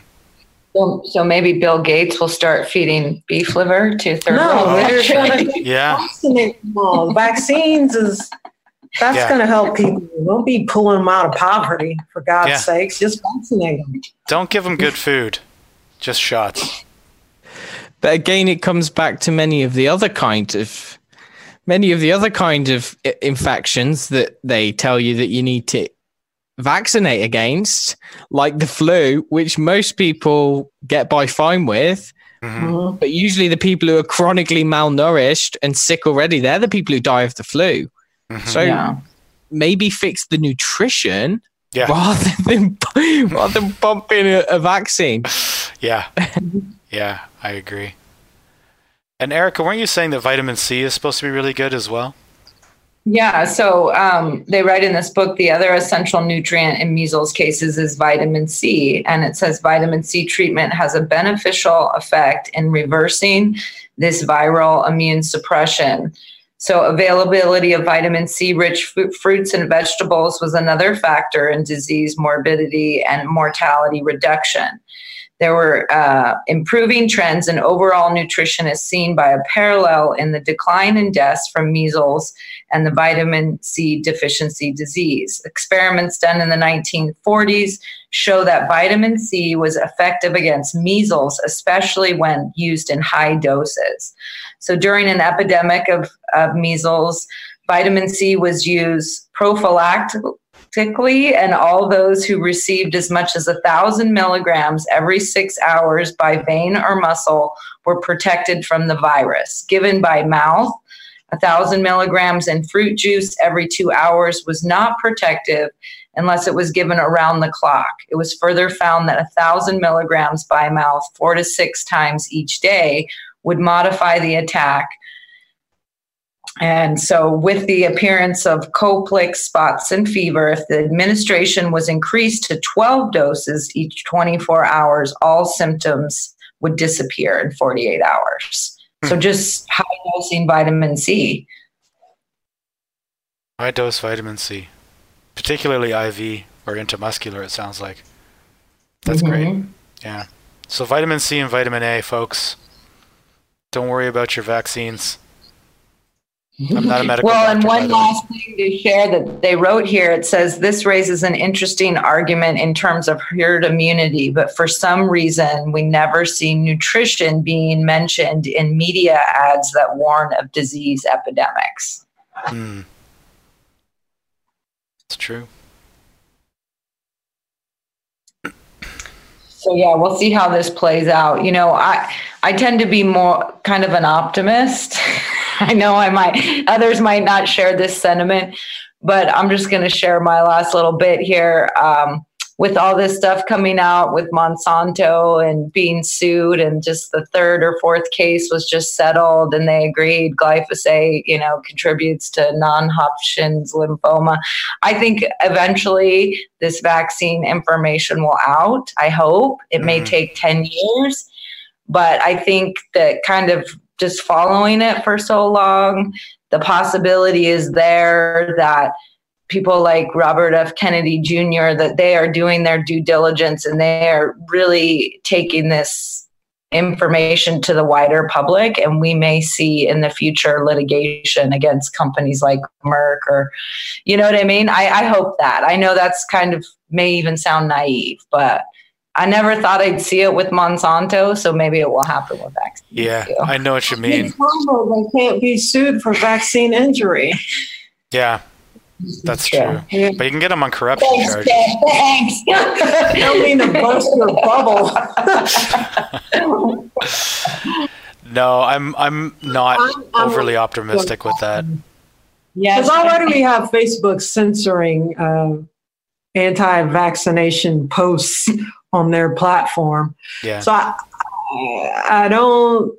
So, so maybe Bill Gates will start feeding beef liver to third no, world they're countries. Yeah. vaccinate them all. Vaccines is that's Yeah. going to help people. Don't be pulling them out of poverty for God's Yeah. sakes. Just vaccinate them. Don't give them good food, just shots. But again, it comes back to many of the other kind of many of the other kind of infections that they tell you that you need to vaccinate against, like the flu, which most people get by fine with. Mm-hmm. But usually, the people who are chronically malnourished and sick already, they're the people who die of the flu. Mm-hmm. So Yeah. maybe fix the nutrition Yeah. rather than rather than pumping a, a vaccine. Yeah. Yeah, I agree. And Erica, weren't you saying that vitamin C is supposed to be really good as well? Yeah, so um, they write in this book the other essential nutrient in measles cases is vitamin C. And it says vitamin C treatment has a beneficial effect in reversing this viral immune suppression. So, availability of vitamin C rich fruits and vegetables was another factor in disease morbidity and mortality reduction. There were uh, improving trends in overall nutrition as seen by a parallel in the decline in deaths from measles and the vitamin C deficiency disease. Experiments done in the 1940s show that vitamin C was effective against measles, especially when used in high doses. So during an epidemic of, of measles, vitamin C was used prophylactically, and all those who received as much as thousand milligrams every six hours by vein or muscle were protected from the virus. Given by mouth, thousand milligrams in fruit juice every two hours was not protective unless it was given around the clock. It was further found that thousand milligrams by mouth four to six times each day would modify the attack. And so, with the appearance of Koplik spots and fever, if the administration was increased to 12 doses each 24 hours, all symptoms would disappear in 48 hours. So, hmm. just high dosing vitamin C. High dose vitamin C, particularly IV or intramuscular, it sounds like. That's great. Mm-hmm. Yeah. So, vitamin C and vitamin A, folks. Don't worry about your vaccines. I'm not a medical well, doctor. and one the way. last thing to share that they wrote here it says this raises an interesting argument in terms of herd immunity, but for some reason, we never see nutrition being mentioned in media ads that warn of disease epidemics. Hmm. It's true. so yeah, we'll see how this plays out. You know, I I tend to be more kind of an optimist. I know I might others might not share this sentiment, but I'm just going to share my last little bit here. Um, with all this stuff coming out with Monsanto and being sued, and just the third or fourth case was just settled, and they agreed glyphosate, you know, contributes to non-Hodgkin's lymphoma. I think eventually this vaccine information will out. I hope it may take ten years, but I think that kind of just following it for so long, the possibility is there that people like Robert F. Kennedy Jr. that they are doing their due diligence and they are really taking this information to the wider public and we may see in the future litigation against companies like Merck or you know what I mean? I, I hope that. I know that's kind of may even sound naive, but I never thought I'd see it with Monsanto, so maybe it will happen with vaccines. Yeah, I know what you mean. They can't be sued for vaccine injury. Yeah, that's true. But you can get them on corruption charges. Thanks. I don't mean to burst your bubble. No, I'm I'm not I'm- I'm- overly optimistic with that. Yeah, because already we have Facebook censoring uh, anti-vaccination posts on their platform. Yeah. So I, I don't,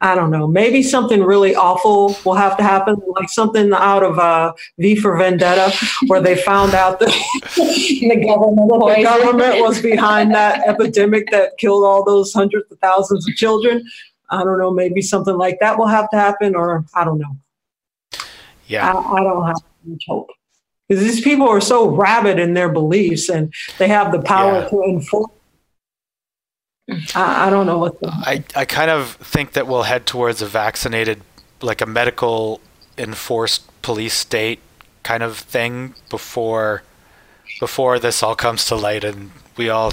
I don't know. Maybe something really awful will have to happen, like something out of uh, V for Vendetta, where they found out that the government, the government was behind that epidemic that killed all those hundreds of thousands of children. I don't know. Maybe something like that will have to happen, or I don't know. Yeah. I, I don't have much hope because these people are so rabid in their beliefs, and they have the power Yeah. to enforce. I, I don't know what. The, I, I kind of think that we'll head towards a vaccinated, like a medical enforced police state kind of thing before before this all comes to light and we all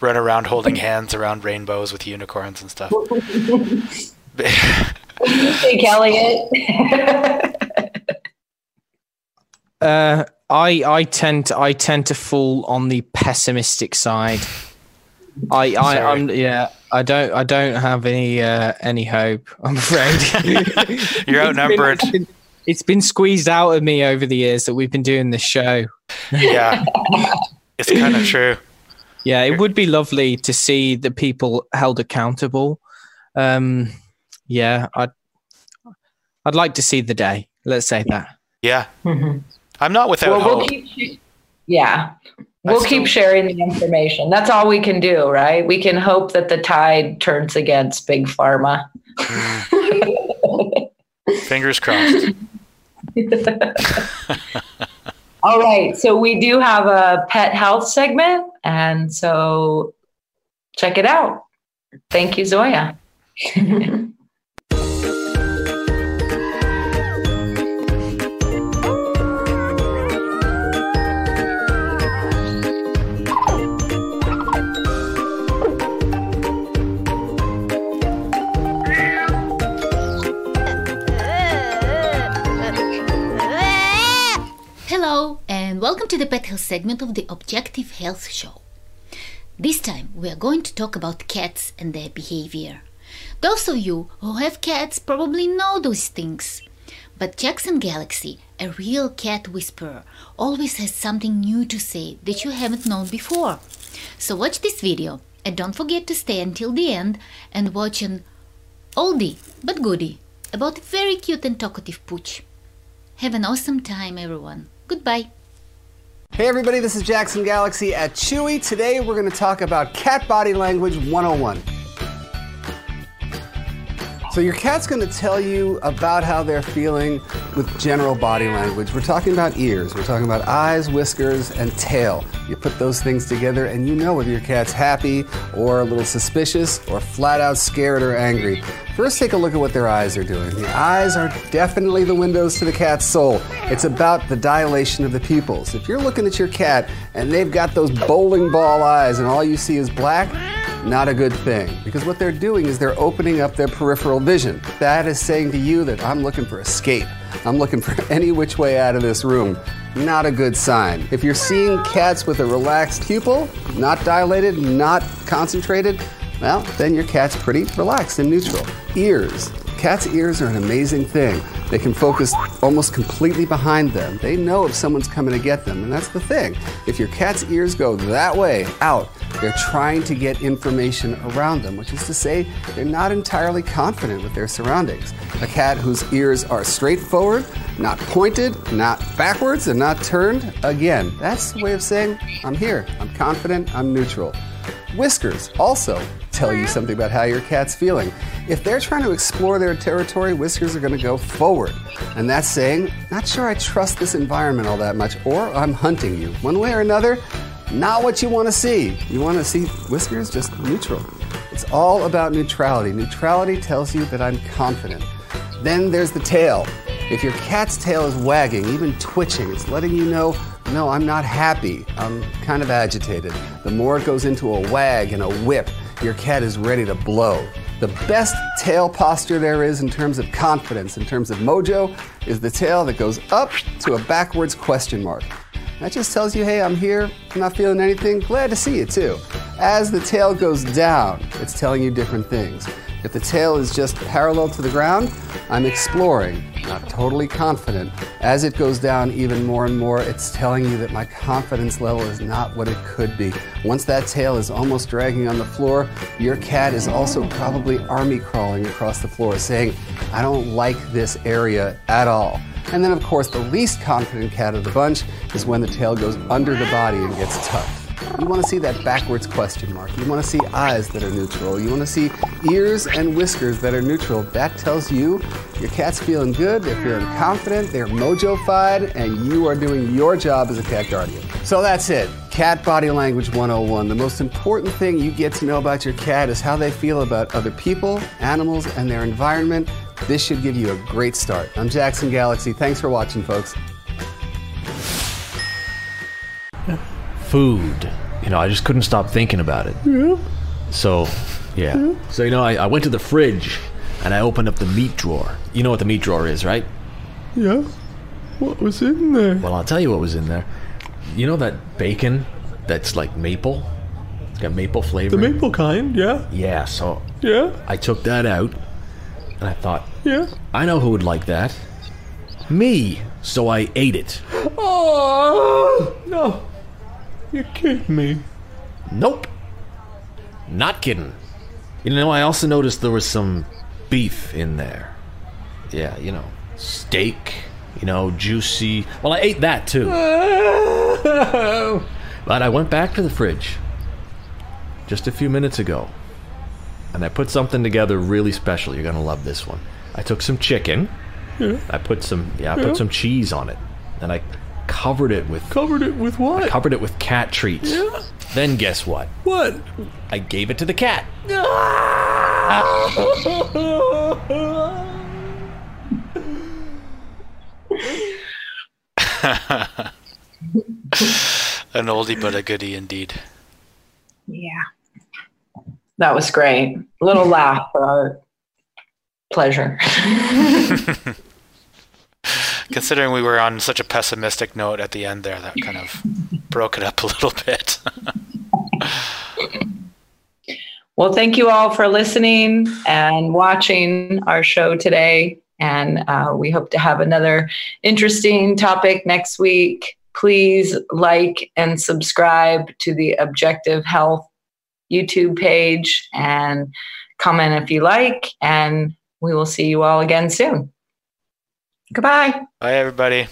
run around holding hands around rainbows with unicorns and stuff. Hey, Elliot. Uh, I I tend to, I tend to fall on the pessimistic side. I I I'm yeah. I don't I don't have any uh, any hope. I'm afraid. You're outnumbered. It's been, it's been squeezed out of me over the years that we've been doing this show. yeah. It's kind of true. Yeah, it would be lovely to see the people held accountable. Um, yeah, I'd I'd like to see the day. Let's say that. Yeah. I'm not without well, we'll hope. keep, yeah, we'll keep sharing the information. That's all we can do, right? We can hope that the tide turns against big pharma. Mm. Fingers crossed. All right, so we do have a pet health segment, and so check it out. Thank you, Zoya. welcome to the Pet Health segment of the Objective Health Show. This time, we are going to talk about cats and their behavior. Those of you who have cats probably know those things. But Jackson Galaxy, a real cat whisperer, always has something new to say that you haven't known before. So watch this video and don't forget to stay until the end and watch an oldie but goodie about a very cute and talkative pooch. Have an awesome time, everyone. Goodbye. Hey everybody, this is Jackson Galaxy at Chewy. Today we're going to talk about cat body language 101. So your cat's going to tell you about how they're feeling with general body language. We're talking about ears, we're talking about eyes, whiskers, and tail. You put those things together and you know whether your cat's happy or a little suspicious or flat out scared or angry. First, take a look at what their eyes are doing. The eyes are definitely the windows to the cat's soul. It's about the dilation of the pupils. If you're looking at your cat and they've got those bowling ball eyes and all you see is black, not a good thing. Because what they're doing is they're opening up their peripheral vision. That is saying to you that I'm looking for escape. I'm looking for any which way out of this room. not a good sign. If you're seeing cats with a relaxed pupil, not dilated, not concentrated, well, then your cat's pretty relaxed and neutral. Ears. Cats' ears are an amazing thing. They can focus almost completely behind them. They know if someone's coming to get them, and that's the thing. If your cat's ears go that way, out, they're trying to get information around them, which is to say, they're not entirely confident with their surroundings. A cat whose ears are straight forward, not pointed, not backwards, and not turned, again, that's the way of saying, I'm here, I'm confident, I'm neutral. Whiskers also tell you something about how your cat's feeling. If they're trying to explore their territory, whiskers are going to go forward. And that's saying, not sure I trust this environment all that much, or I'm hunting you. One way or another, not what you want to see. You want to see whiskers just neutral. It's all about neutrality. Neutrality tells you that I'm confident. Then there's the tail. If your cat's tail is wagging, even twitching, it's letting you know, no, I'm not happy. I'm kind of agitated. The more it goes into a wag and a whip, your cat is ready to blow. The best tail posture there is in terms of confidence, in terms of mojo, is the tail that goes up to a backwards question mark. That just tells you, hey, I'm here, I'm not feeling anything, glad to see you too. As the tail goes down, it's telling you different things. If the tail is just parallel to the ground, I'm exploring, not totally confident. As it goes down even more and more, it's telling you that my confidence level is not what it could be. Once that tail is almost dragging on the floor, your cat is also probably army crawling across the floor, saying, I don't like this area at all. And then, of course, the least confident cat of the bunch is when the tail goes under the body and gets tucked. You want to see that backwards question mark. You want to see eyes that are neutral. You want to see ears and whiskers that are neutral. That tells you your cat's feeling good, they're feeling confident, they're mojo-fied, and you are doing your job as a cat guardian. So that's it. Cat Body Language 101. The most important thing you get to know about your cat is how they feel about other people, animals, and their environment. This should give you a great start. I'm Jackson Galaxy. Thanks for watching, folks. food. You know, I just couldn't stop thinking about it. Yeah. So, yeah. Yeah. So, you know, I, I went to the fridge and I opened up the meat drawer. You know what the meat drawer is, right? Yeah. What was in there? Well, I'll tell you what was in there. You know that bacon that's like maple? It's got maple flavor. The maple kind, yeah. Yeah, so Yeah. I took that out and I thought, Yeah. I know who would like that. Me. So I ate it. Oh no. You're kidding me. Nope. Not kidding. You know, I also noticed there was some beef in there. Yeah, you know, steak, you know, juicy. Well, I ate that too. But I went back to the fridge just a few minutes ago and I put something together really special. You're going to love this one. I took some chicken. Yeah. I put some yeah, I Yeah. put some cheese on it. And I covered it with Covered it with what? I covered it with cat treats. Yeah. Then guess what? What? I gave it to the cat. An oldie but a goodie indeed. Yeah. That was great. A little laugh for our pleasure. Considering we were on such a pessimistic note at the end there, that kind of broke it up a little bit. Well, thank you all for listening and watching our show today. And uh, we hope to have another interesting topic next week. Please like and subscribe to the Objective Health YouTube page and comment if you like. And we will see you all again soon. Goodbye. Bye, everybody.